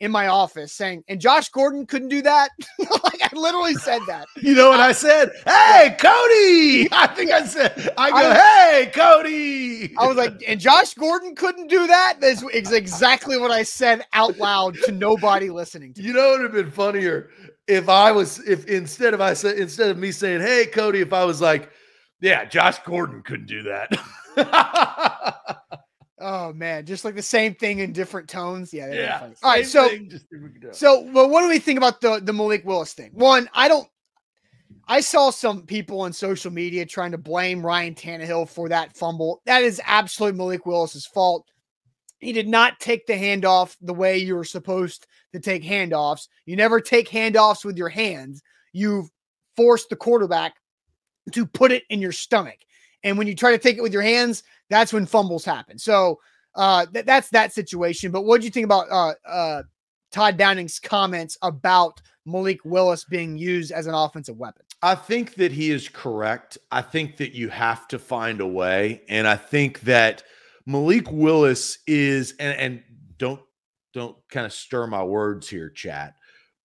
in my office saying, and Josh Gordon couldn't do that. [LAUGHS] like I literally said that. You know what I, I said? Hey, Cody. [LAUGHS] I think I said, I go, I, hey, Cody. I was like, and Josh Gordon couldn't do that. This is exactly what I said out loud to nobody listening to. You know, it would have been funnier if I was, if instead of I said, instead of me saying, hey, Cody, if I was like, yeah, Josh Gordon couldn't do that. [LAUGHS] Man, just like the same thing in different tones. Yeah. Yeah. All right. So, thing, so, well, what do we think about the the Malik Willis thing? One, I don't. I saw some people on social media trying to blame Ryan Tannehill for that fumble. That is absolutely Malik Willis's fault. He did not take the handoff the way you were supposed to take handoffs. You never take handoffs with your hands. You force the quarterback to put it in your stomach. And when you try to take it with your hands, that's when fumbles happen. So uh, th- that's that situation. But what do you think about uh, uh, Todd Downing's comments about Malik Willis being used as an offensive weapon? I think that he is correct. I think that you have to find a way. And I think that Malik Willis is, and, and don't don't kind of stir my words here, chat,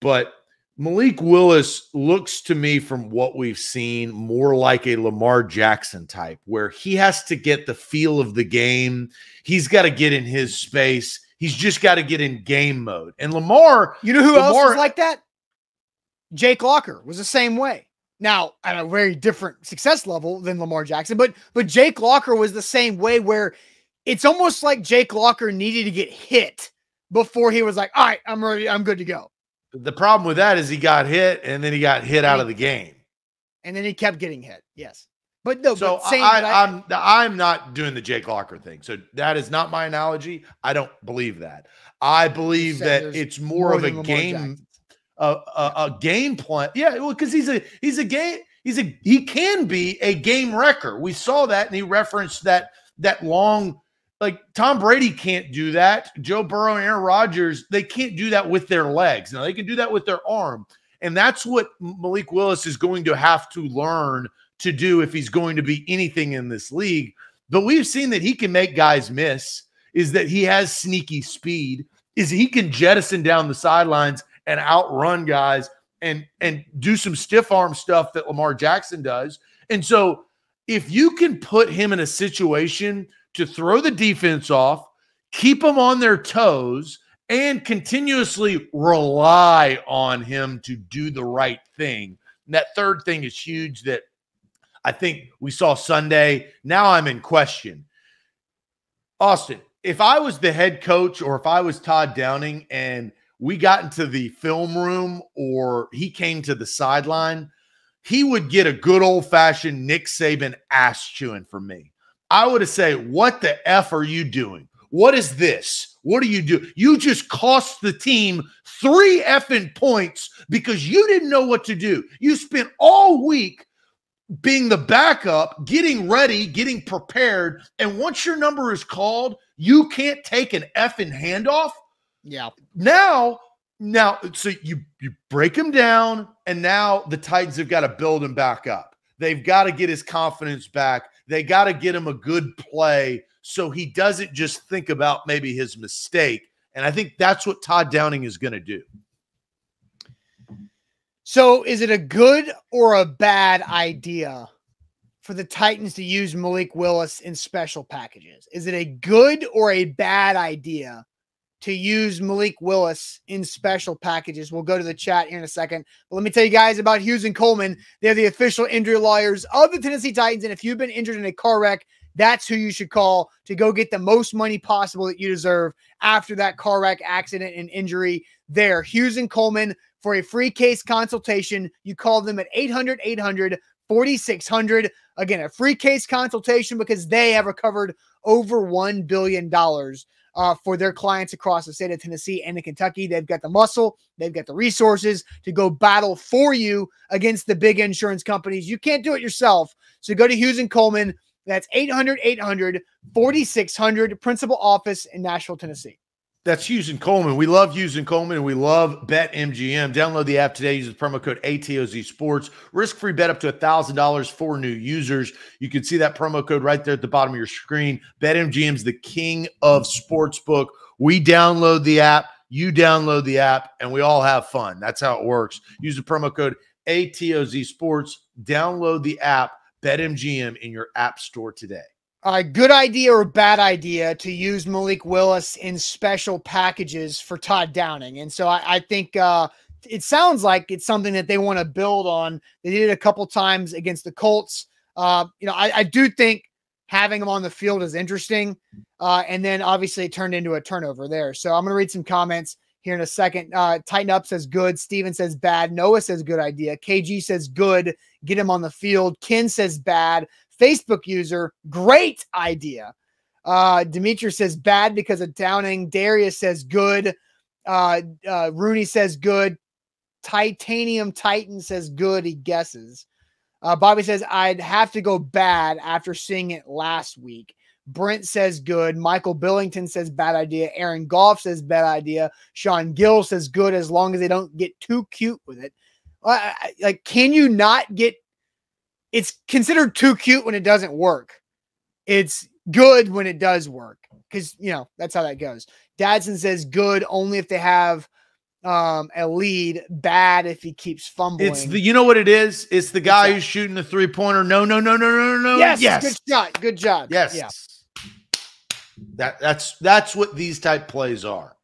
but Malik Willis looks to me from what we've seen more like a Lamar Jackson type, where he has to get the feel of the game. He's got to get in his space. He's just got to get in game mode. And Lamar, you know who Lamar, else was like that? Jake Locker was the same way. Now, at a very different success level than Lamar Jackson, but but Jake Locker was the same way where it's almost like Jake Locker needed to get hit before he was like, "All right, I'm ready, I'm good to go." The problem with that is he got hit and then he got hit out of the game. And then he kept getting hit. Yes. But no, so but I, I- I'm I'm not doing the Jake Locker thing. So that is not my analogy. I don't believe that. I believe that it's more, more of a game, a, a, a game plan. Yeah, well, because he's a he's a game. He's a he can be a game wrecker. We saw that, and he referenced that that long. Like Tom Brady can't do that. Joe Burrow and Aaron Rodgers, they can't do that with their legs. Now they can do that with their arm. And that's what Malik Willis is going to have to learn to do if he's going to be anything in this league. But we've seen that he can make guys miss, is that he has sneaky speed, is he can jettison down the sidelines and outrun guys and and do some stiff arm stuff that Lamar Jackson does. And so if you can put him in a situation to throw the defense off, keep them on their toes, and continuously rely on him to do the right thing. And that third thing is huge that I think we saw Sunday. Now I'm in question. Austin, if I was the head coach or if I was Todd Downing and we got into the film room or he came to the sideline, he would get a good old fashioned Nick Saban ass chewing from me. I would have said, What the F are you doing? What is this? What do you do? You just cost the team three effing points because you didn't know what to do. You spent all week being the backup, getting ready, getting prepared. And once your number is called, you can't take an effing handoff. yeah. Now, now, so you you break him down, and now the Titans have got to build him back up. They've got to get his confidence back. They got to get him a good play so he doesn't just think about maybe his mistake. And I think that's what Todd Downing is going to do. So is it a good or a bad idea for the Titans to use Malik Willis in special packages? Is it a good or a bad idea to use Malik Willis in special packages? We'll go to the chat here in a second. But let me tell you guys about Hughes and Coleman. They're the official injury lawyers of the Tennessee Titans. And if you've been injured in a car wreck, that's who you should call to go get the most money possible that you deserve after that car wreck, accident, and injury. There, Hughes and Coleman for a free case consultation. You call them at 800 800 4600. Again, a free case consultation because they have recovered over $1 billion uh, for their clients across the state of Tennessee and in Kentucky. They've got the muscle, they've got the resources to go battle for you against the big insurance companies. You can't do it yourself. So go to Hughes and Coleman. That's 800 800 4600, principal office in Nashville, Tennessee. That's Hughes and Coleman. We love Hughes and Coleman and we love BetMGM. Download the app today. Use the promo code ATOZ Sports. Risk free bet up to $1,000 for new users. You can see that promo code right there at the bottom of your screen. BetMGM is the king of sportsbook. We download the app, you download the app, and we all have fun. That's how it works. Use the promo code ATOZ Sports. Download the app, BetMGM, in your app store today. Right, good idea or bad idea to use Malik Willis in special packages for Todd Downing. And so I, I think uh, it sounds like it's something that they want to build on. They did it a couple times against the Colts. Uh, you know, I, I, do think having him on the field is interesting. Uh, and then obviously it turned into a turnover there. So I'm going to read some comments here in a second. Uh, Tighten up says good. Steven says bad. Noah says good idea. KG says good. Get him on the field. Ken says bad. Facebook user, great idea. Uh, Demetrius says bad because of Downing. Darius says good. Uh, uh, Rooney says good. Titanium Titan says good. He guesses. Uh, Bobby says I'd have to go bad after seeing it last week. Brent says good. Michael Billington says bad idea. Aaron Goff says bad idea. Sean Gill says good as long as they don't get too cute with it. Uh, like, can you not get? It's considered too cute when it doesn't work. It's good when it does work because you know that's how that goes. Dadson says good only if they have um a lead, bad if he keeps fumbling. It's the you know what it is? It's the guy who's shooting the three pointer. No, no, no, no, no, no. Yes, yes. Good shot. Good job. Yes. Yeah. That that's that's what these type plays are.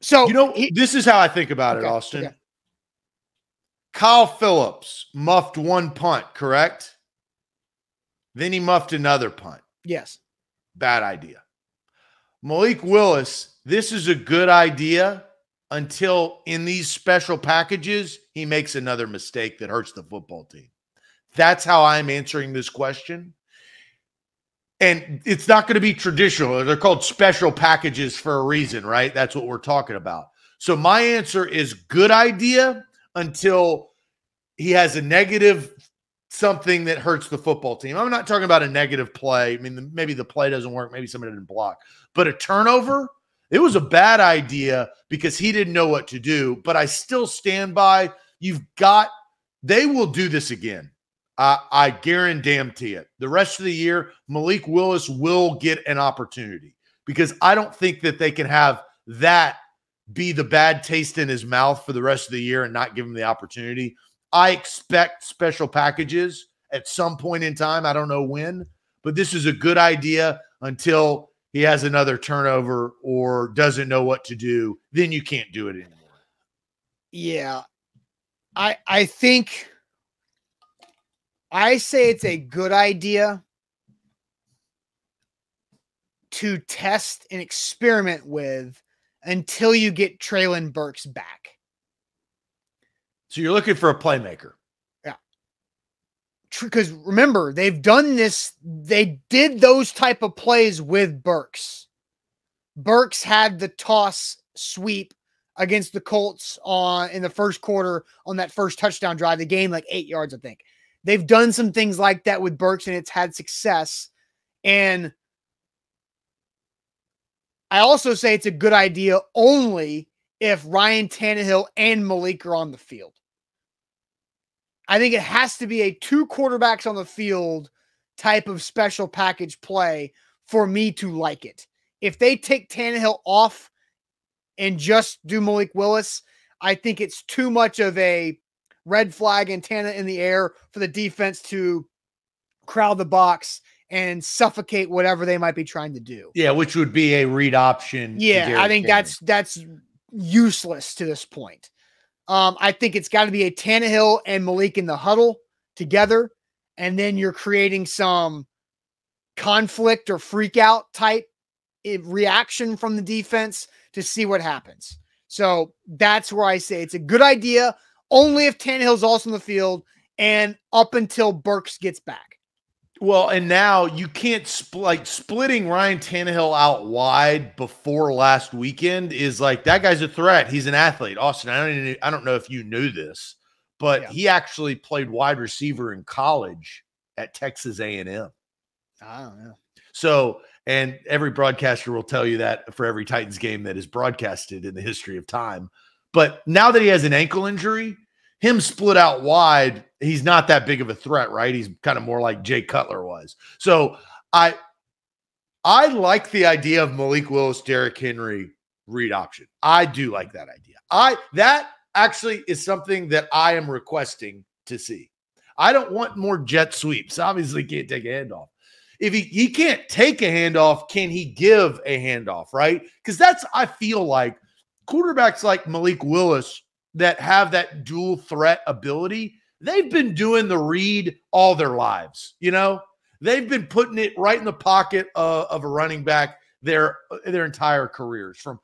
So you know, he, this is how I think about okay, it, Austin. Okay. Kyle Phillips muffed one punt, correct? Then he muffed another punt. Yes. Bad idea. Malik Willis, this is a good idea until in these special packages, he makes another mistake that hurts the football team. That's how I'm answering this question. And it's not going to be traditional. They're called special packages for a reason, right? That's what we're talking about. So my answer is good idea until he has a negative something that hurts the football team. I'm not talking about a negative play. I mean, maybe the play doesn't work, maybe somebody didn't block, but a turnover, it was a bad idea because he didn't know what to do. But I still stand by you've got, they will do this again. Uh, I guarantee it. The rest of the year, Malik Willis will get an opportunity because I don't think that they can have that be the bad taste in his mouth for the rest of the year and not give him the opportunity. I expect special packages at some point in time. I don't know when, but this is a good idea until he has another turnover or doesn't know what to do. Then you can't do it anymore. Yeah. I I think I say it's a good idea to test and experiment with until you get Treylon Burks back. So you're looking for a playmaker. Yeah. Because remember, they've done this, they did those type of plays with Burks. Burks had the toss sweep against the Colts on in the first quarter on that first touchdown drive. The game like eight yards, I think. They've done some things like that with Burks and it's had success. And I also say it's a good idea only if Ryan Tannehill and Malik are on the field. I think it has to be a two quarterbacks on the field type of special package play for me to like it. If they take Tannehill off and just do Malik Willis, I think it's too much of a red flag antenna in the air for the defense to crowd the box and suffocate whatever they might be trying to do. Yeah, which would be a read option. Yeah, I think that's that's useless to this point. Um, I think it's got to be a Tannehill and Malik in the huddle together, and then you're creating some conflict or freak out type eh, reaction from the defense to see what happens. So that's where I say it's a good idea only if Tannehill's also in the field and up until Burks gets back. Well, and now you can't spl- like splitting Ryan Tannehill out wide before last weekend is like that guy's a threat. He's an athlete. Austin, I don't even, I don't know if you knew this, but yeah. he actually played wide receiver in college at Texas A&M. I don't know. So, and every broadcaster will tell you that for every Titans game that is broadcasted in the history of time. But now that he has an ankle injury, him split out wide, he's not that big of a threat, right? He's kind of more like Jay Cutler was. So I I like the idea of Malik Willis, Derrick Henry read option. I do like that idea. I that actually is something that I am requesting to see. I don't want more jet sweeps. Obviously, can't take a handoff. If he, he can't take a handoff, can he give a handoff? Right? Because that's I feel like quarterbacks like Malik Willis that have that dual threat ability, they've been doing the read all their lives. You know, they've been putting it right in the pocket uh, of a running back their their entire careers from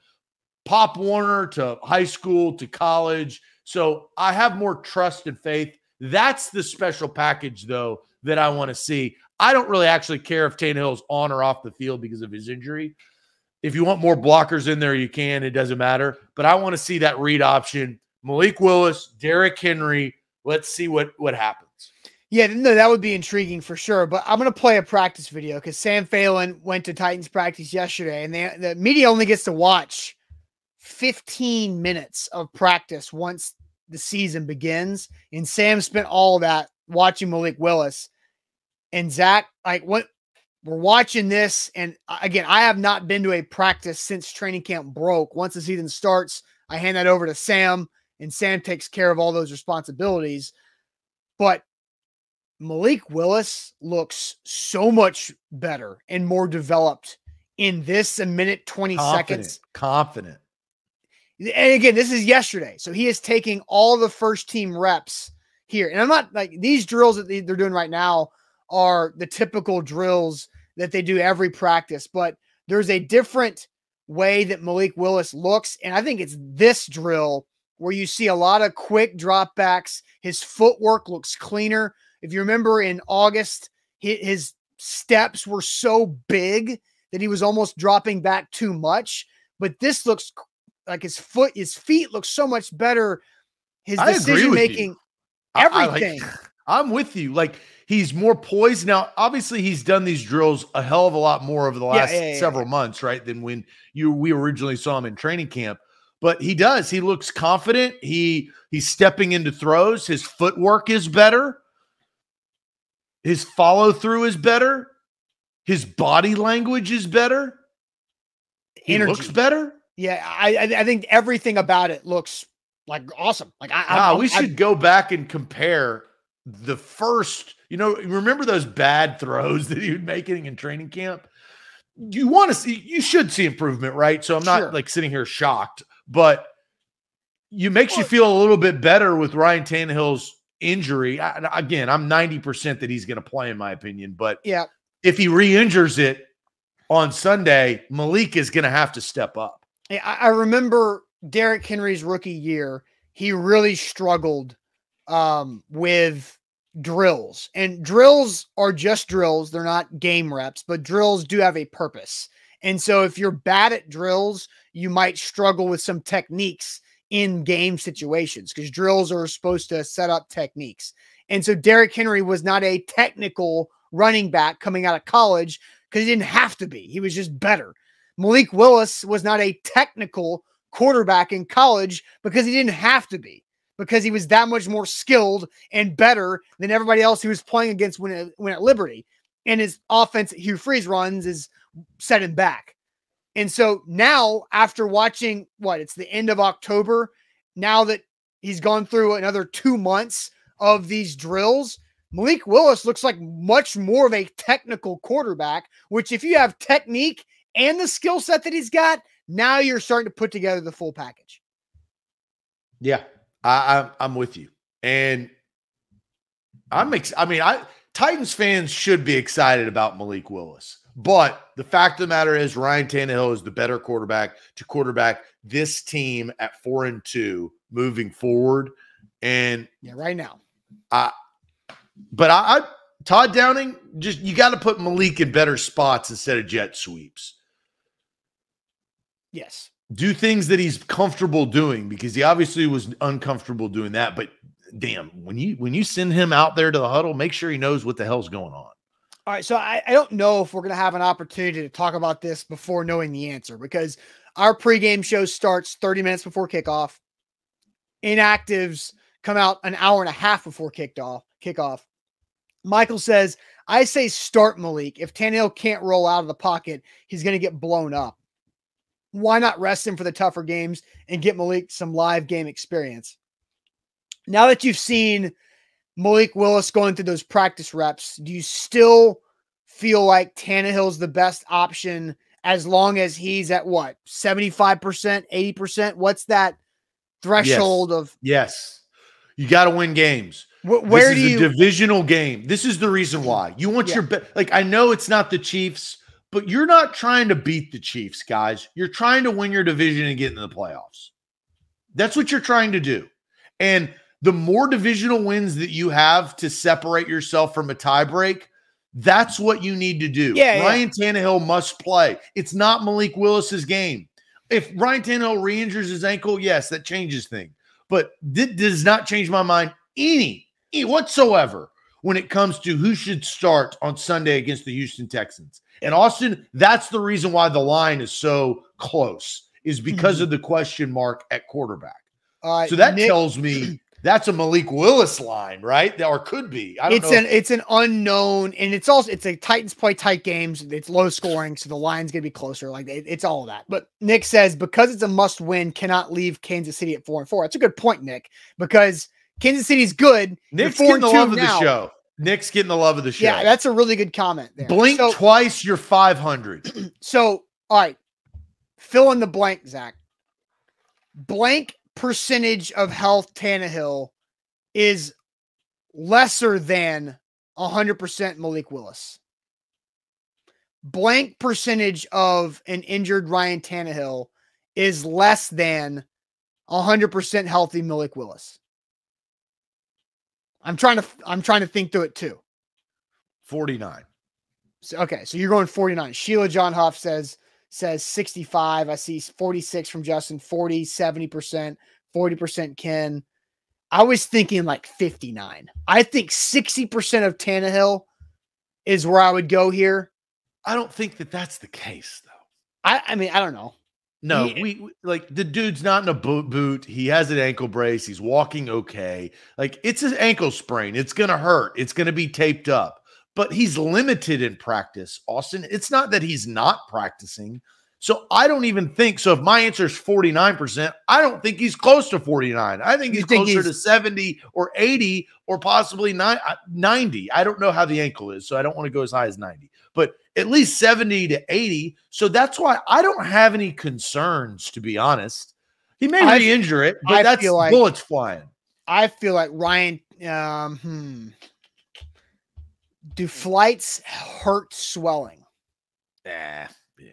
Pop Warner to high school to college. So I have more trust and faith. That's the special package, though, that I want to see. I don't really actually care if Tannehill's on or off the field because of his injury. If you want more blockers in there, you can. It doesn't matter. But I want to see that read option. Malik Willis, Derrick Henry. Let's see what what happens. Yeah, no, that would be intriguing for sure. But I'm to play a practice video because Sam Phelan went to Titans practice yesterday, and they, the media only gets to watch 15 minutes of practice once the season begins. And Sam spent all that watching Malik Willis. And Zach, like, what we're watching this, and uh, again, I have not been to a practice since training camp broke. Once the season starts, I hand that over to Sam, and Sam takes care of all those responsibilities. But Malik Willis looks so much better and more developed in this a minute 20 Confident, seconds. Confident. And again, this is yesterday. So he is taking all the first team reps here. And I'm not like these drills that they're doing right now are the typical drills that they do every practice, but there's a different way that Malik Willis looks. And I think it's this drill where you see a lot of quick dropbacks. His footwork looks cleaner. If you remember in August, his steps were so big that he was almost dropping back too much. But this looks like his foot, his feet look so much better. His decision making, everything. I, like, [LAUGHS] I'm with you. Like he's more poised now. Obviously, he's done these drills a hell of a lot more over the last yeah, yeah, yeah, several months, right? Than when you we originally saw him in training camp. But he does. He looks confident. He he's stepping into throws. His footwork is better. His follow through is better. His body language is better. He Energy. looks better. Yeah, I I think everything about it looks like awesome. Like I, ah, we should go back and compare the first. You know, remember those bad throws [LAUGHS] that he was making in training camp? You want to see, you should see improvement, right? So I'm not sure. like sitting here shocked, but you makes you feel a little bit better with Ryan Tannehill's injury. I, again, I'm 90% that he's going to play, in my opinion. But yeah, if he re injures it on Sunday, Malik is going to have to step up. Yeah, I remember Derrick Henry's rookie year, he really struggled um, with drills. And drills are just drills, they're not game reps, but drills do have a purpose. And so if you're bad at drills, you might struggle with some techniques in game situations because drills are supposed to set up techniques. And so Derrick Henry was not a technical running back coming out of college because he didn't have to be. He was just better. Malik Willis was not a technical quarterback in college because he didn't have to be because he was that much more skilled and better than everybody else he was playing against when at, when at Liberty. And his offense, Hugh Freeze runs, is set him back. And so now, after watching what it's the end of October, now that he's gone through another two months of these drills, Malik Willis looks like much more of a technical quarterback, which, if you have technique and the skill set that he's got, now you're starting to put together the full package. Yeah, I, I, am with you. And I'm, ex- I mean, I, Titans fans should be excited about Malik Willis. But the fact of the matter is, Ryan Tannehill is the better quarterback to quarterback this team at four and two moving forward. And yeah, right now, I, but I, I Todd Downing, just you got to put Malik in better spots instead of jet sweeps. Yes. Do things that he's comfortable doing because he obviously was uncomfortable doing that. But damn, when you when you send him out there to the huddle, make sure he knows what the hell's going on. All right, so I, I don't know if we're going to have an opportunity to talk about this before knowing the answer because our pregame show starts 30 minutes before kickoff. Inactives come out an hour and a half before kicked off, kickoff. Michael says, I say start Malik. If Tannehill can't roll out of the pocket, he's going to get blown up. Why not rest him for the tougher games and get Malik some live game experience? Now that you've seen – Malik Willis going through those practice reps, do you still feel like Tannehill's the best option as long as he's at what 75%, 80%? What's that threshold yes. of? Yes, you got to win games. Wh- where this do is you divisional game? This is the reason why you want yeah. your best. Like I know it's not the Chiefs, but you're not trying to beat the Chiefs, guys. You're trying to win your division and get into the playoffs. That's what you're trying to do. And the more divisional wins that you have to separate yourself from a tiebreak, that's what you need to do. Yeah, Ryan yeah. Tannehill must play. It's not Malik Willis's game. If Ryan Tannehill re-injures his ankle, yes, that changes things. But this does not change my mind any, any whatsoever when it comes to who should start on Sunday against the Houston Texans. And Austin, that's the reason why the line is so close, is because mm-hmm. of the question mark at quarterback. Uh, so that Nick, tells me [CLEARS THROAT] that's a Malik Willis line, right? Or could be. it's an it's an unknown, and it's also it's a Titans play tight games. It's low scoring, so the line's gonna be closer. Like it, it's all of that. But Nick says because it's a must win, cannot leave Kansas City at four and four. That's a good point, Nick, because Kansas City's good. Nick's getting the love of the show. Nick's getting the love of the show. Yeah, that's a really good comment there. Blink so, twice, you're 500. [CLEARS THROAT] so, all right, fill in the blank, Zach. Blank percentage of health Tannehill is lesser than 100% Malik Willis. Blank percentage of an injured Ryan Tannehill is less than 100% healthy Malik Willis. I'm trying to I'm trying to think through it too. 49. So, okay, so you're going 49. Sheila John Huff says says 65. I see 46 from Justin, 40, 70%, 40% Ken. I was thinking like 59. I think 60% of Tannehill is where I would go here. I don't think that that's the case, though. I, I mean, I don't know. No, he, we, we, like the dude's not in a boot boot. He has an ankle brace. He's walking okay. Like it's an ankle sprain. It's gonna hurt. It's gonna be taped up. But he's limited in practice, Austin. It's not that he's not practicing. So I don't even think so. If my answer is 49%, I don't think he's close to 49. I think he's think closer he's, to 70 or 80 or possibly 90. Uh, I don't know how the ankle is, so I don't want to go as high as 90. But at least 70 to 80. So that's why I don't have any concerns, to be honest. He may re injure it, but I that's like, bullets flying. I feel like Ryan, um, hmm. Do flights hurt swelling? Nah, yeah.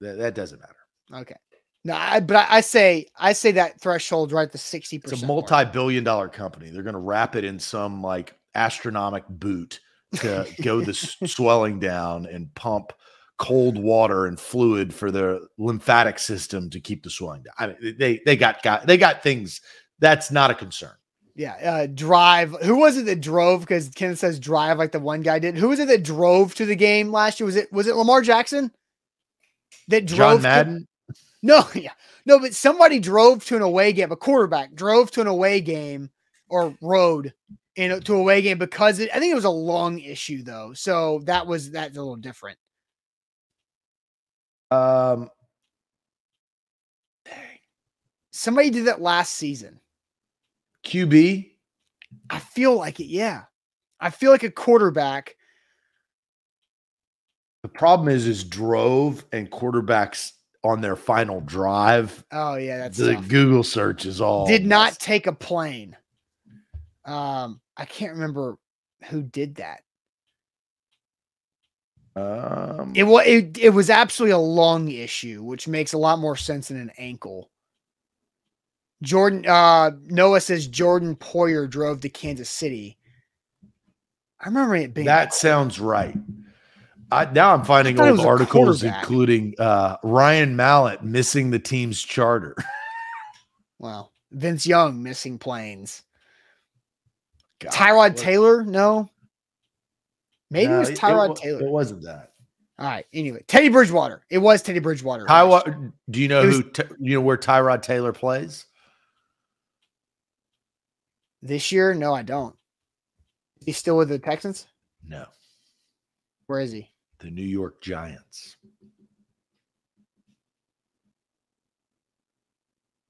That, that doesn't matter. Okay. No, I, but I, I, say I say that threshold right at the sixty percent. It's a multi-billion-dollar company. They're going to wrap it in some like astronomical boot to go the [LAUGHS] swelling down and pump cold water and fluid for their lymphatic system to keep the swelling down. I mean, they they got got they got things that's not a concern. Yeah, uh, drive. Who was it that drove? Because Kenneth says drive like the one guy did. Who was it that drove to the game last year? Was it was it Lamar Jackson that drove? John Madden. To, no, [LAUGHS] yeah, no, but somebody drove to an away game. A quarterback drove to an away game or road in to a away game because it, I think it was a long issue though. So that was that's a little different. Um dang. Somebody did that last season. QB? I feel like it, yeah. I feel like a quarterback. The problem is is drove and quarterbacks on their final drive. Oh yeah, that's the tough. Google search is all did not take a plane. Um I can't remember who did that. Um, it was it, it was absolutely a lung issue, which makes a lot more sense than an ankle. Jordan uh, Noah says Jordan Poyer drove to Kansas City. I remember it being that sounds right. I, now I'm finding old articles including uh, Ryan Mallett missing the team's charter. [LAUGHS] wow, Vince Young missing planes. God, Tyrod? Taylor? No. Maybe no, it was Tyrod it, Taylor. It wasn't that. All right. Anyway, Teddy Bridgewater. It was Teddy Bridgewater. Tyrod, do you know was, who? you know where Tyrod Taylor plays? This year? No, I don't. He's still with the Texans? No. Where is he? The New York Giants.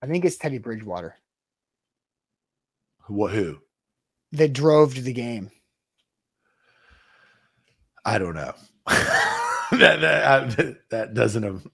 I think it's Teddy Bridgewater. What? Who? that drove to the game? I don't know. [LAUGHS] that that, that doesn't that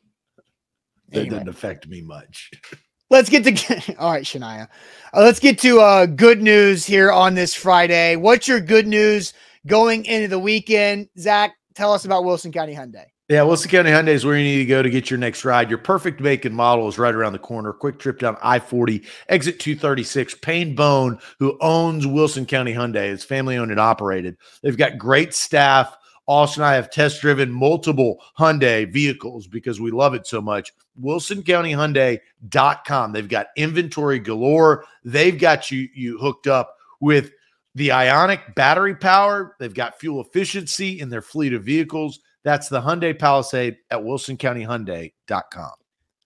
anyway. doesn't affect me much. [LAUGHS] Let's get to [LAUGHS] all right, Shania. Uh, let's get to uh, good news here on this Friday. What's your good news going into the weekend, Zach? tell us about Wilson County Hyundai. Yeah, Wilson County Hyundai is where you need to go to get your next ride. Your perfect make and model is right around the corner. Quick trip down I 40, exit 236. Payne Bone, who owns Wilson County Hyundai, is family owned and operated. They've got great staff. Austin and I have test driven multiple Hyundai vehicles because we love it so much. WilsonCountyHyundai.com. They've got inventory galore. They've got you, you hooked up with the Ioniq battery power. They've got fuel efficiency in their fleet of vehicles. That's the Hyundai Palisade at WilsonCountyHyundai.com.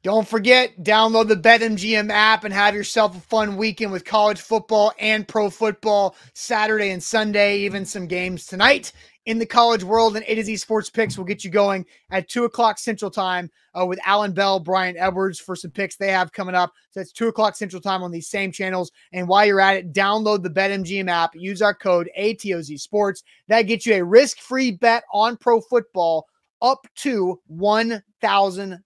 Don't forget, download the BetMGM app and have yourself a fun weekend with college football and pro football Saturday and Sunday, even some games tonight in the college world. And A to Z Sports Picks will get you going at 2 o'clock Central Time uh, with Alan Bell, Brian Edwards for some picks they have coming up. So it's 2 o'clock Central Time on these same channels. And while you're at it, download the BetMGM app, use our code ATOZ Sports. That gets you a risk free bet on pro football up to $1,000.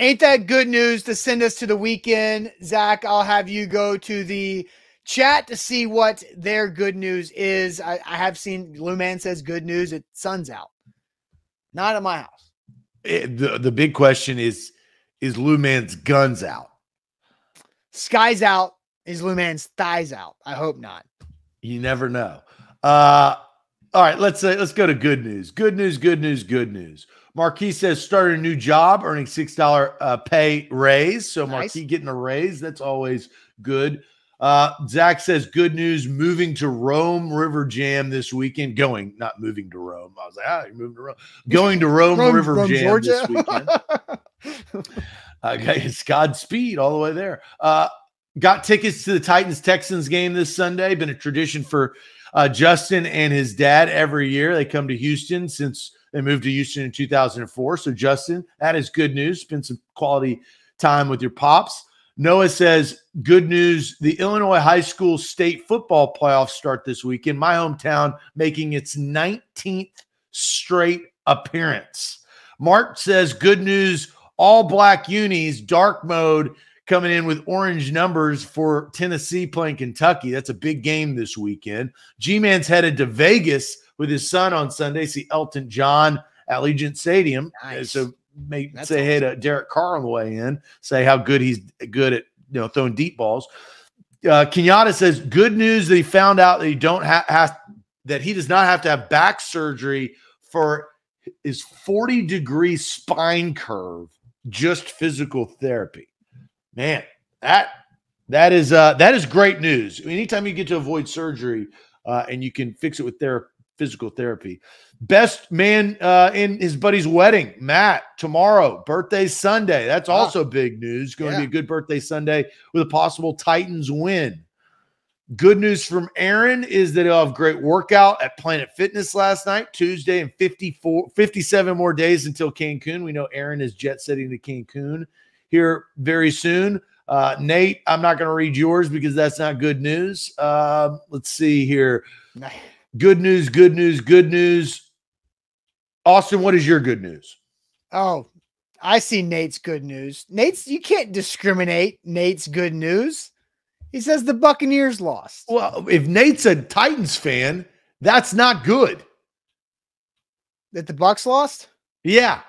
Ain't that good news to send us to the weekend? Zach, I'll have you go to the chat to see what their good news is. I, I have seen Lou Man says good news. It sun's out. Not at my house. It, eh, the, the big question is is Lou Man's guns out? Sky's out. Is Lou Man's thighs out? I hope not. You never know. Uh, all right, let's say let's go to good news. Good news, good news, good news. Marquis says started a new job, earning six dollar uh, pay raise. So nice. Marquis getting a raise, that's always good. Uh, Zach says good news, moving to Rome River Jam this weekend. Going, not moving to Rome. I was like, ah, you're moving to Rome. Going to Rome, Rome River Rome, Jam Georgia. this weekend. [LAUGHS] okay, it's Godspeed all the way there. Uh, got tickets to the Titans Texans game this Sunday. Been a tradition for uh, Justin and his dad every year. They come to Houston since they moved to Houston in 2004. So, Justin, that is good news. Spend some quality time with your pops. Noah says, Good news. The Illinois high school state football playoffs start this week in my hometown, making its 19th straight appearance. Mark says, Good news. All black unis, dark mode coming in with orange numbers for Tennessee playing Kentucky. That's a big game this weekend. G Man's headed to Vegas with his son on Sunday, see Elton John at Allegiant Stadium. Nice. So That's say awesome. hey to Derek Carr on the way in, say how good he's good at you know throwing deep balls. Uh, Kenyatta says good news that he found out that he don't have that he does not have to have back surgery for his 40 degree spine curve, just physical therapy. Man, that that is uh that is great news. Anytime you get to avoid surgery uh, and you can fix it with therapy, physical therapy. Best man uh, in his buddy's wedding, Matt, tomorrow, birthday Sunday. That's also big news. Going yeah. to be a good birthday Sunday with a possible Titans win. Good news from Aaron is that he'll have great workout at Planet Fitness last night, Tuesday, and 54, 57 more days until Cancun. We know Aaron is jet setting to Cancun here very soon. Uh, Nate, I'm not going to read yours because that's not good news. Uh, let's see here. Good news, good news, good news. Austin, what is your good news? Oh, I see Nate's good news. Nate's you can't discriminate Nate's good news. He says the Buccaneers lost. Well, if Nate's a Titans fan, that's not good. That the Bucks lost? Yeah.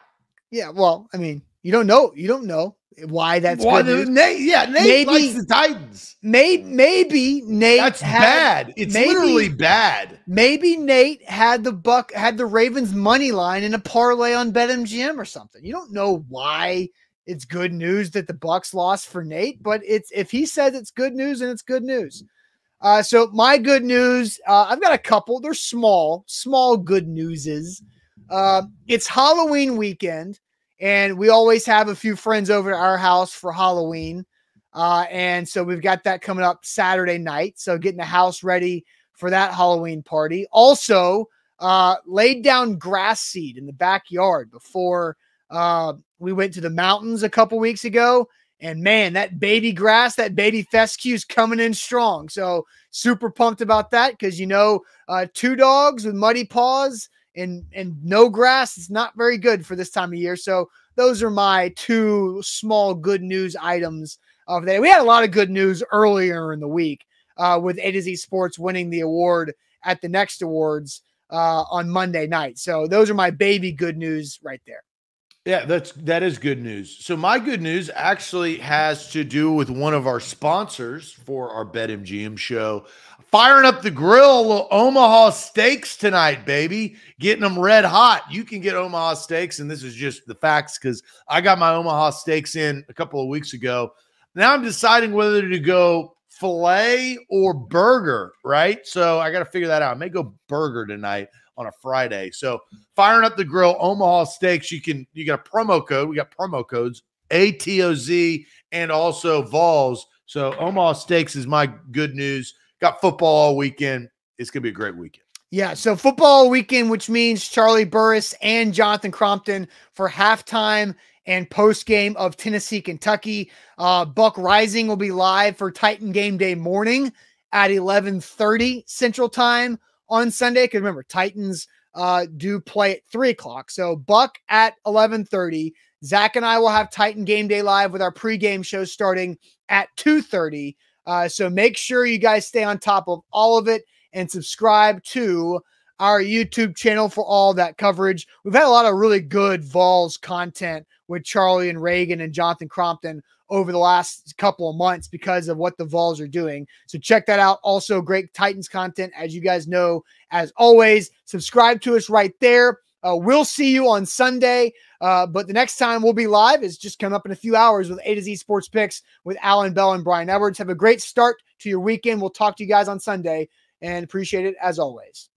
Yeah, well, I mean, you don't know. You don't know why that's why the, Nate, yeah, Nate maybe, likes the Titans. Maybe maybe Nate That's had, bad. It's maybe, literally bad. Maybe Nate had the buck had the Ravens money line in a parlay on BetMGM or something. You don't know why it's good news that the Bucks lost for Nate, but it's if he says it's good news and it's good news. Uh, so my good news, uh, I've got a couple. They're small, small good newses. Uh, it's Halloween weekend. And we always have a few friends over at our house for Halloween. Uh, and so we've got that coming up Saturday night. So getting the house ready for that Halloween party. Also, uh, laid down grass seed in the backyard before uh, we went to the mountains a couple weeks ago. And man, that baby grass, that baby fescue is coming in strong. So super pumped about that because you know, uh, two dogs with muddy paws and and no grass is not very good for this time of year. So those are my two small good news items of the day. We had a lot of good news earlier in the week, uh, with A to Z Sports winning the award at the next awards uh, on Monday night. So those are my baby good news right there. Yeah, that's that is good news. So my good news actually has to do with one of our sponsors for our BetMGM show. Firing up the grill, little Omaha steaks tonight, baby. Getting them red hot. You can get Omaha steaks, and this is just the facts because I got my Omaha steaks in a couple of weeks ago. Now I'm deciding whether to go filet or burger, right? So I got to figure that out. I may go burger tonight on a Friday. So firing up the grill, Omaha Steaks. You can you got a promo code. We got promo codes ATOZ and also Vols. So Omaha Steaks is my good news. Got football all weekend. It's gonna be a great weekend. Yeah, so football weekend, which means Charlie Burris and Jonathan Crompton for halftime and post game of Tennessee, Kentucky. Uh, Buck Reising will be live for Titan game day morning at 11:30 Central Time on Sunday. Because remember, Titans uh, do play at three o'clock. So Buck at 11:30. Zach and I will have Titan game day live with our pregame show starting at 2:30. Uh, so make sure you guys stay on top of all of it and subscribe to our YouTube channel for all that coverage. We've had a lot of really good Vols content with Charlie and Reagan and Jonathan Crompton over the last couple of months because of what the Vols are doing. So check that out. Also, great Titans content, as you guys know. As always, subscribe to us right there. Uh, we'll see you on Sunday. Uh, but the next time we'll be live is just coming up in a few hours with A to Z Sports Picks with Alan Bell and Brian Edwards. Have a great start to your weekend. We'll talk to you guys on Sunday and appreciate it as always.